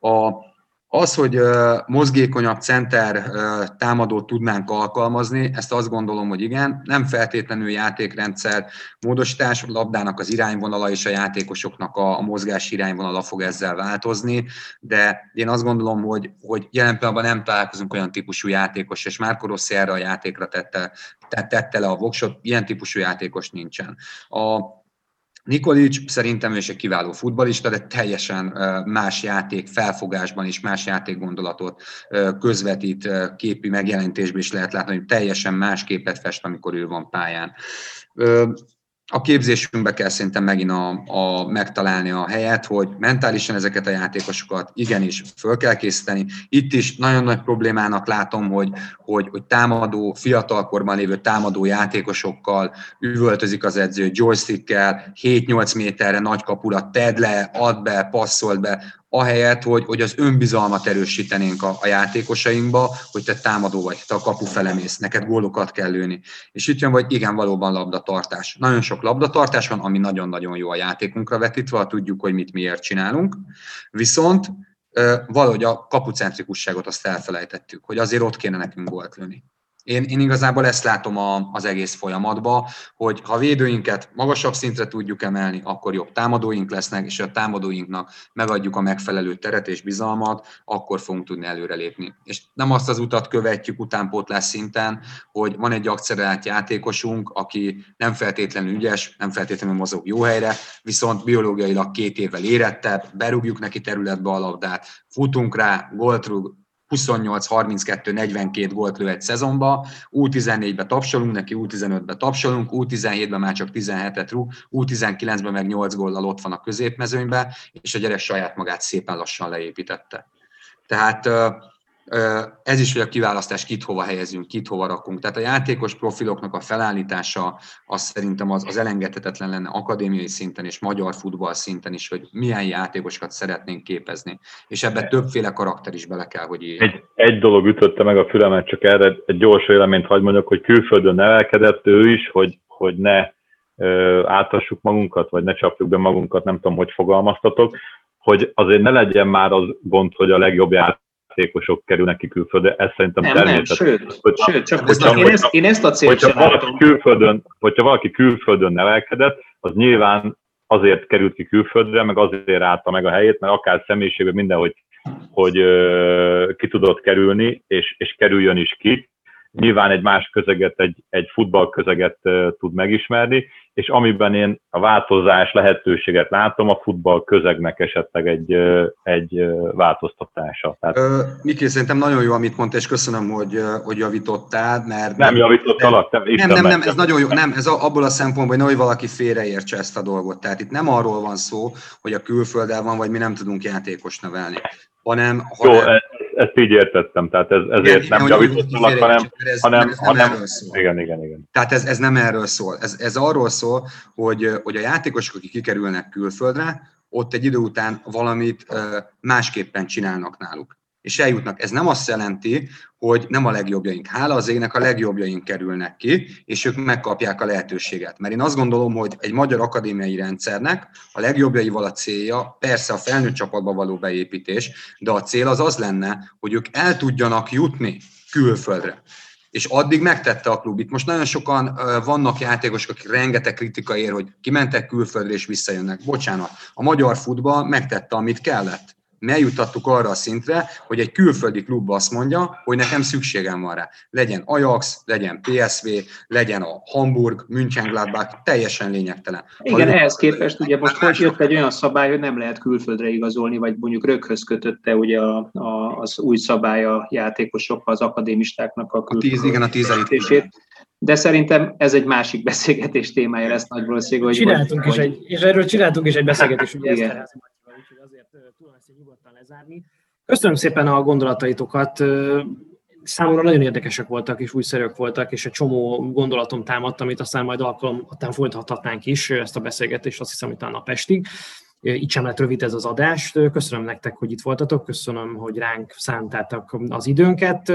Speaker 1: A az, hogy mozgékonyabb center támadót tudnánk alkalmazni, ezt azt gondolom, hogy igen, nem feltétlenül játékrendszer módosítás, labdának az irányvonala és a játékosoknak a, a mozgás irányvonala fog ezzel változni, de én azt gondolom, hogy, hogy jelen pillanatban nem találkozunk olyan típusú játékos, és Márko Rossi erre a játékra tette, tette le a voksot, ilyen típusú játékos nincsen. A, Nikolic szerintem ő is egy kiváló futbalista, de teljesen más játék felfogásban is más játékgondolatot közvetít, képi megjelentésben is lehet látni, hogy teljesen más képet fest, amikor ő van pályán a képzésünkbe kell szerintem megint a, a, megtalálni a helyet, hogy mentálisan ezeket a játékosokat igenis föl kell készíteni. Itt is nagyon nagy problémának látom, hogy, hogy, hogy támadó, fiatalkorban lévő támadó játékosokkal üvöltözik az edző, joystickkel, 7-8 méterre nagy kapura tedd le, add be, passzold be, ahelyett, hogy, hogy az önbizalmat erősítenénk a, a játékosainkba, hogy te támadó vagy, te a kapu felemész, neked gólokat kell lőni. És itt jön, hogy igen, valóban labdatartás. Nagyon sok labdatartás van, ami nagyon-nagyon jó a játékunkra vetítve, tudjuk, hogy mit miért csinálunk. Viszont valahogy a kapucentrikusságot azt elfelejtettük, hogy azért ott kéne nekünk gólt lőni. Én, én igazából ezt látom a, az egész folyamatban, hogy ha védőinket magasabb szintre tudjuk emelni, akkor jobb támadóink lesznek, és a támadóinknak megadjuk a megfelelő teret és bizalmat, akkor fogunk tudni előrelépni. És nem azt az utat követjük utánpótlás szinten, hogy van egy akcelerált játékosunk, aki nem feltétlenül ügyes, nem feltétlenül mozog jó helyre, viszont biológiailag két évvel érettebb, berúgjuk neki területbe a labdát, futunk rá, gólt rúg, 28-32-42 gólt lő egy szezonba, U14-be tapsolunk, neki U15-be tapsolunk, U17-ben már csak 17-et rúg, U19-ben meg 8 góllal ott van a középmezőnybe, és a gyerek saját magát szépen lassan leépítette. Tehát ez is, hogy a kiválasztás kit hova helyezünk, kit hova rakunk. Tehát a játékos profiloknak a felállítása az szerintem az, az elengedhetetlen lenne akadémiai szinten és magyar futball szinten is, hogy milyen játékosokat szeretnénk képezni. És ebbe többféle karakter is bele kell, hogy
Speaker 4: írja. Egy, egy dolog ütötte meg a fülemet, csak erre egy gyors véleményt hagy mondjak, hogy külföldön nevelkedett ő is, hogy, hogy ne átassuk magunkat, vagy ne csapjuk be magunkat, nem tudom, hogy fogalmaztatok, hogy azért ne legyen már az gond, hogy a legjobb játék játékosok kerülnek ki külföldre, ez szerintem
Speaker 3: nem, természetes. Nem, sőt, hogyha, sőt csak hogyha, én, ezt, én ezt a célt hogyha
Speaker 4: valaki, külföldön, hogyha valaki külföldön nevelkedett, az nyilván azért került ki külföldre, meg azért állta meg a helyét, mert akár személyiségben mindenhogy hogy, hogy ki tudott kerülni, és, és kerüljön is ki. Nyilván egy más közeget, egy, egy futballközeget tud megismerni, és amiben én a változás lehetőséget látom, a futball közegnek esetleg egy, egy változtatása.
Speaker 1: Tehát... Miki, szerintem nagyon jó, amit mondta, és köszönöm, hogy, hogy javítottál, mert...
Speaker 4: Nem javítottalak,
Speaker 1: nem, nem, nem, nem, ez nagyon jó, nem, ez abból a szempontból, hogy nehogy valaki félreértse ezt a dolgot. Tehát itt nem arról van szó, hogy a külfölddel van, vagy mi nem tudunk játékos nevelni, hanem...
Speaker 4: Jó, hanem... ezt így értettem, tehát ez, ezért igen, nem javítottalak, hanem... Ez, hanem, ez hanem igen, igen, igen.
Speaker 1: Tehát ez, ez nem erről szól. Ez, ez arról szól, hogy, hogy a játékosok, akik kikerülnek külföldre, ott egy idő után valamit másképpen csinálnak náluk és eljutnak. Ez nem azt jelenti, hogy nem a legjobbjaink. Hála az égnek a legjobbjaink kerülnek ki, és ők megkapják a lehetőséget. Mert én azt gondolom, hogy egy magyar akadémiai rendszernek a legjobbjaival a célja, persze a felnőtt csapatba való beépítés, de a cél az az lenne, hogy ők el tudjanak jutni külföldre. És addig megtette a klub. Itt most nagyon sokan vannak játékosok, akik rengeteg kritika ér, hogy kimentek külföldre és visszajönnek. Bocsánat, a magyar futball megtette, amit kellett mi eljutottuk arra a szintre, hogy egy külföldi klub azt mondja, hogy nekem szükségem van rá. Legyen Ajax, legyen PSV, legyen a Hamburg, München-Gladbach, teljesen lényegtelen.
Speaker 3: Igen, ha ehhez képest ugye most hogy jött egy olyan szabály, hogy nem lehet külföldre igazolni, vagy mondjuk röghöz kötötte ugye a, a, az új szabály a játékosok, az akadémistáknak a
Speaker 1: külföldre. A tíz, igen, a tíz
Speaker 3: de szerintem ez egy másik beszélgetés témája lesz nagy valószínűleg.
Speaker 2: Hogy csináltunk is egy, és erről csináltunk is egy beszélgetést, ugye igen. Tudom ezt nyugodtan lezárni. Köszönöm szépen a gondolataitokat. Számomra nagyon érdekesek voltak és újszerűek voltak, és egy csomó gondolatom támadt, amit aztán majd alkalom, aztán folytathatnánk is ezt a beszélgetést, azt hiszem, hogy talán a Pestig. Így sem lett rövid ez az adás. Köszönöm nektek, hogy itt voltatok, köszönöm, hogy ránk szántátok az időnket,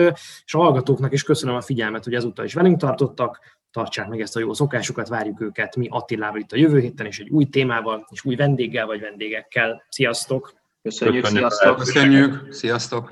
Speaker 2: és a hallgatóknak is köszönöm a figyelmet, hogy ezúttal is velünk tartottak. Tartsák meg ezt a jó szokásukat, várjuk őket mi Attilával itt a jövő héten, és egy új témával, és új vendéggel vagy vendégekkel. Sziasztok!
Speaker 3: Köszönjük, Köszönjük sziasztok!
Speaker 1: Köszönjük, sziasztok!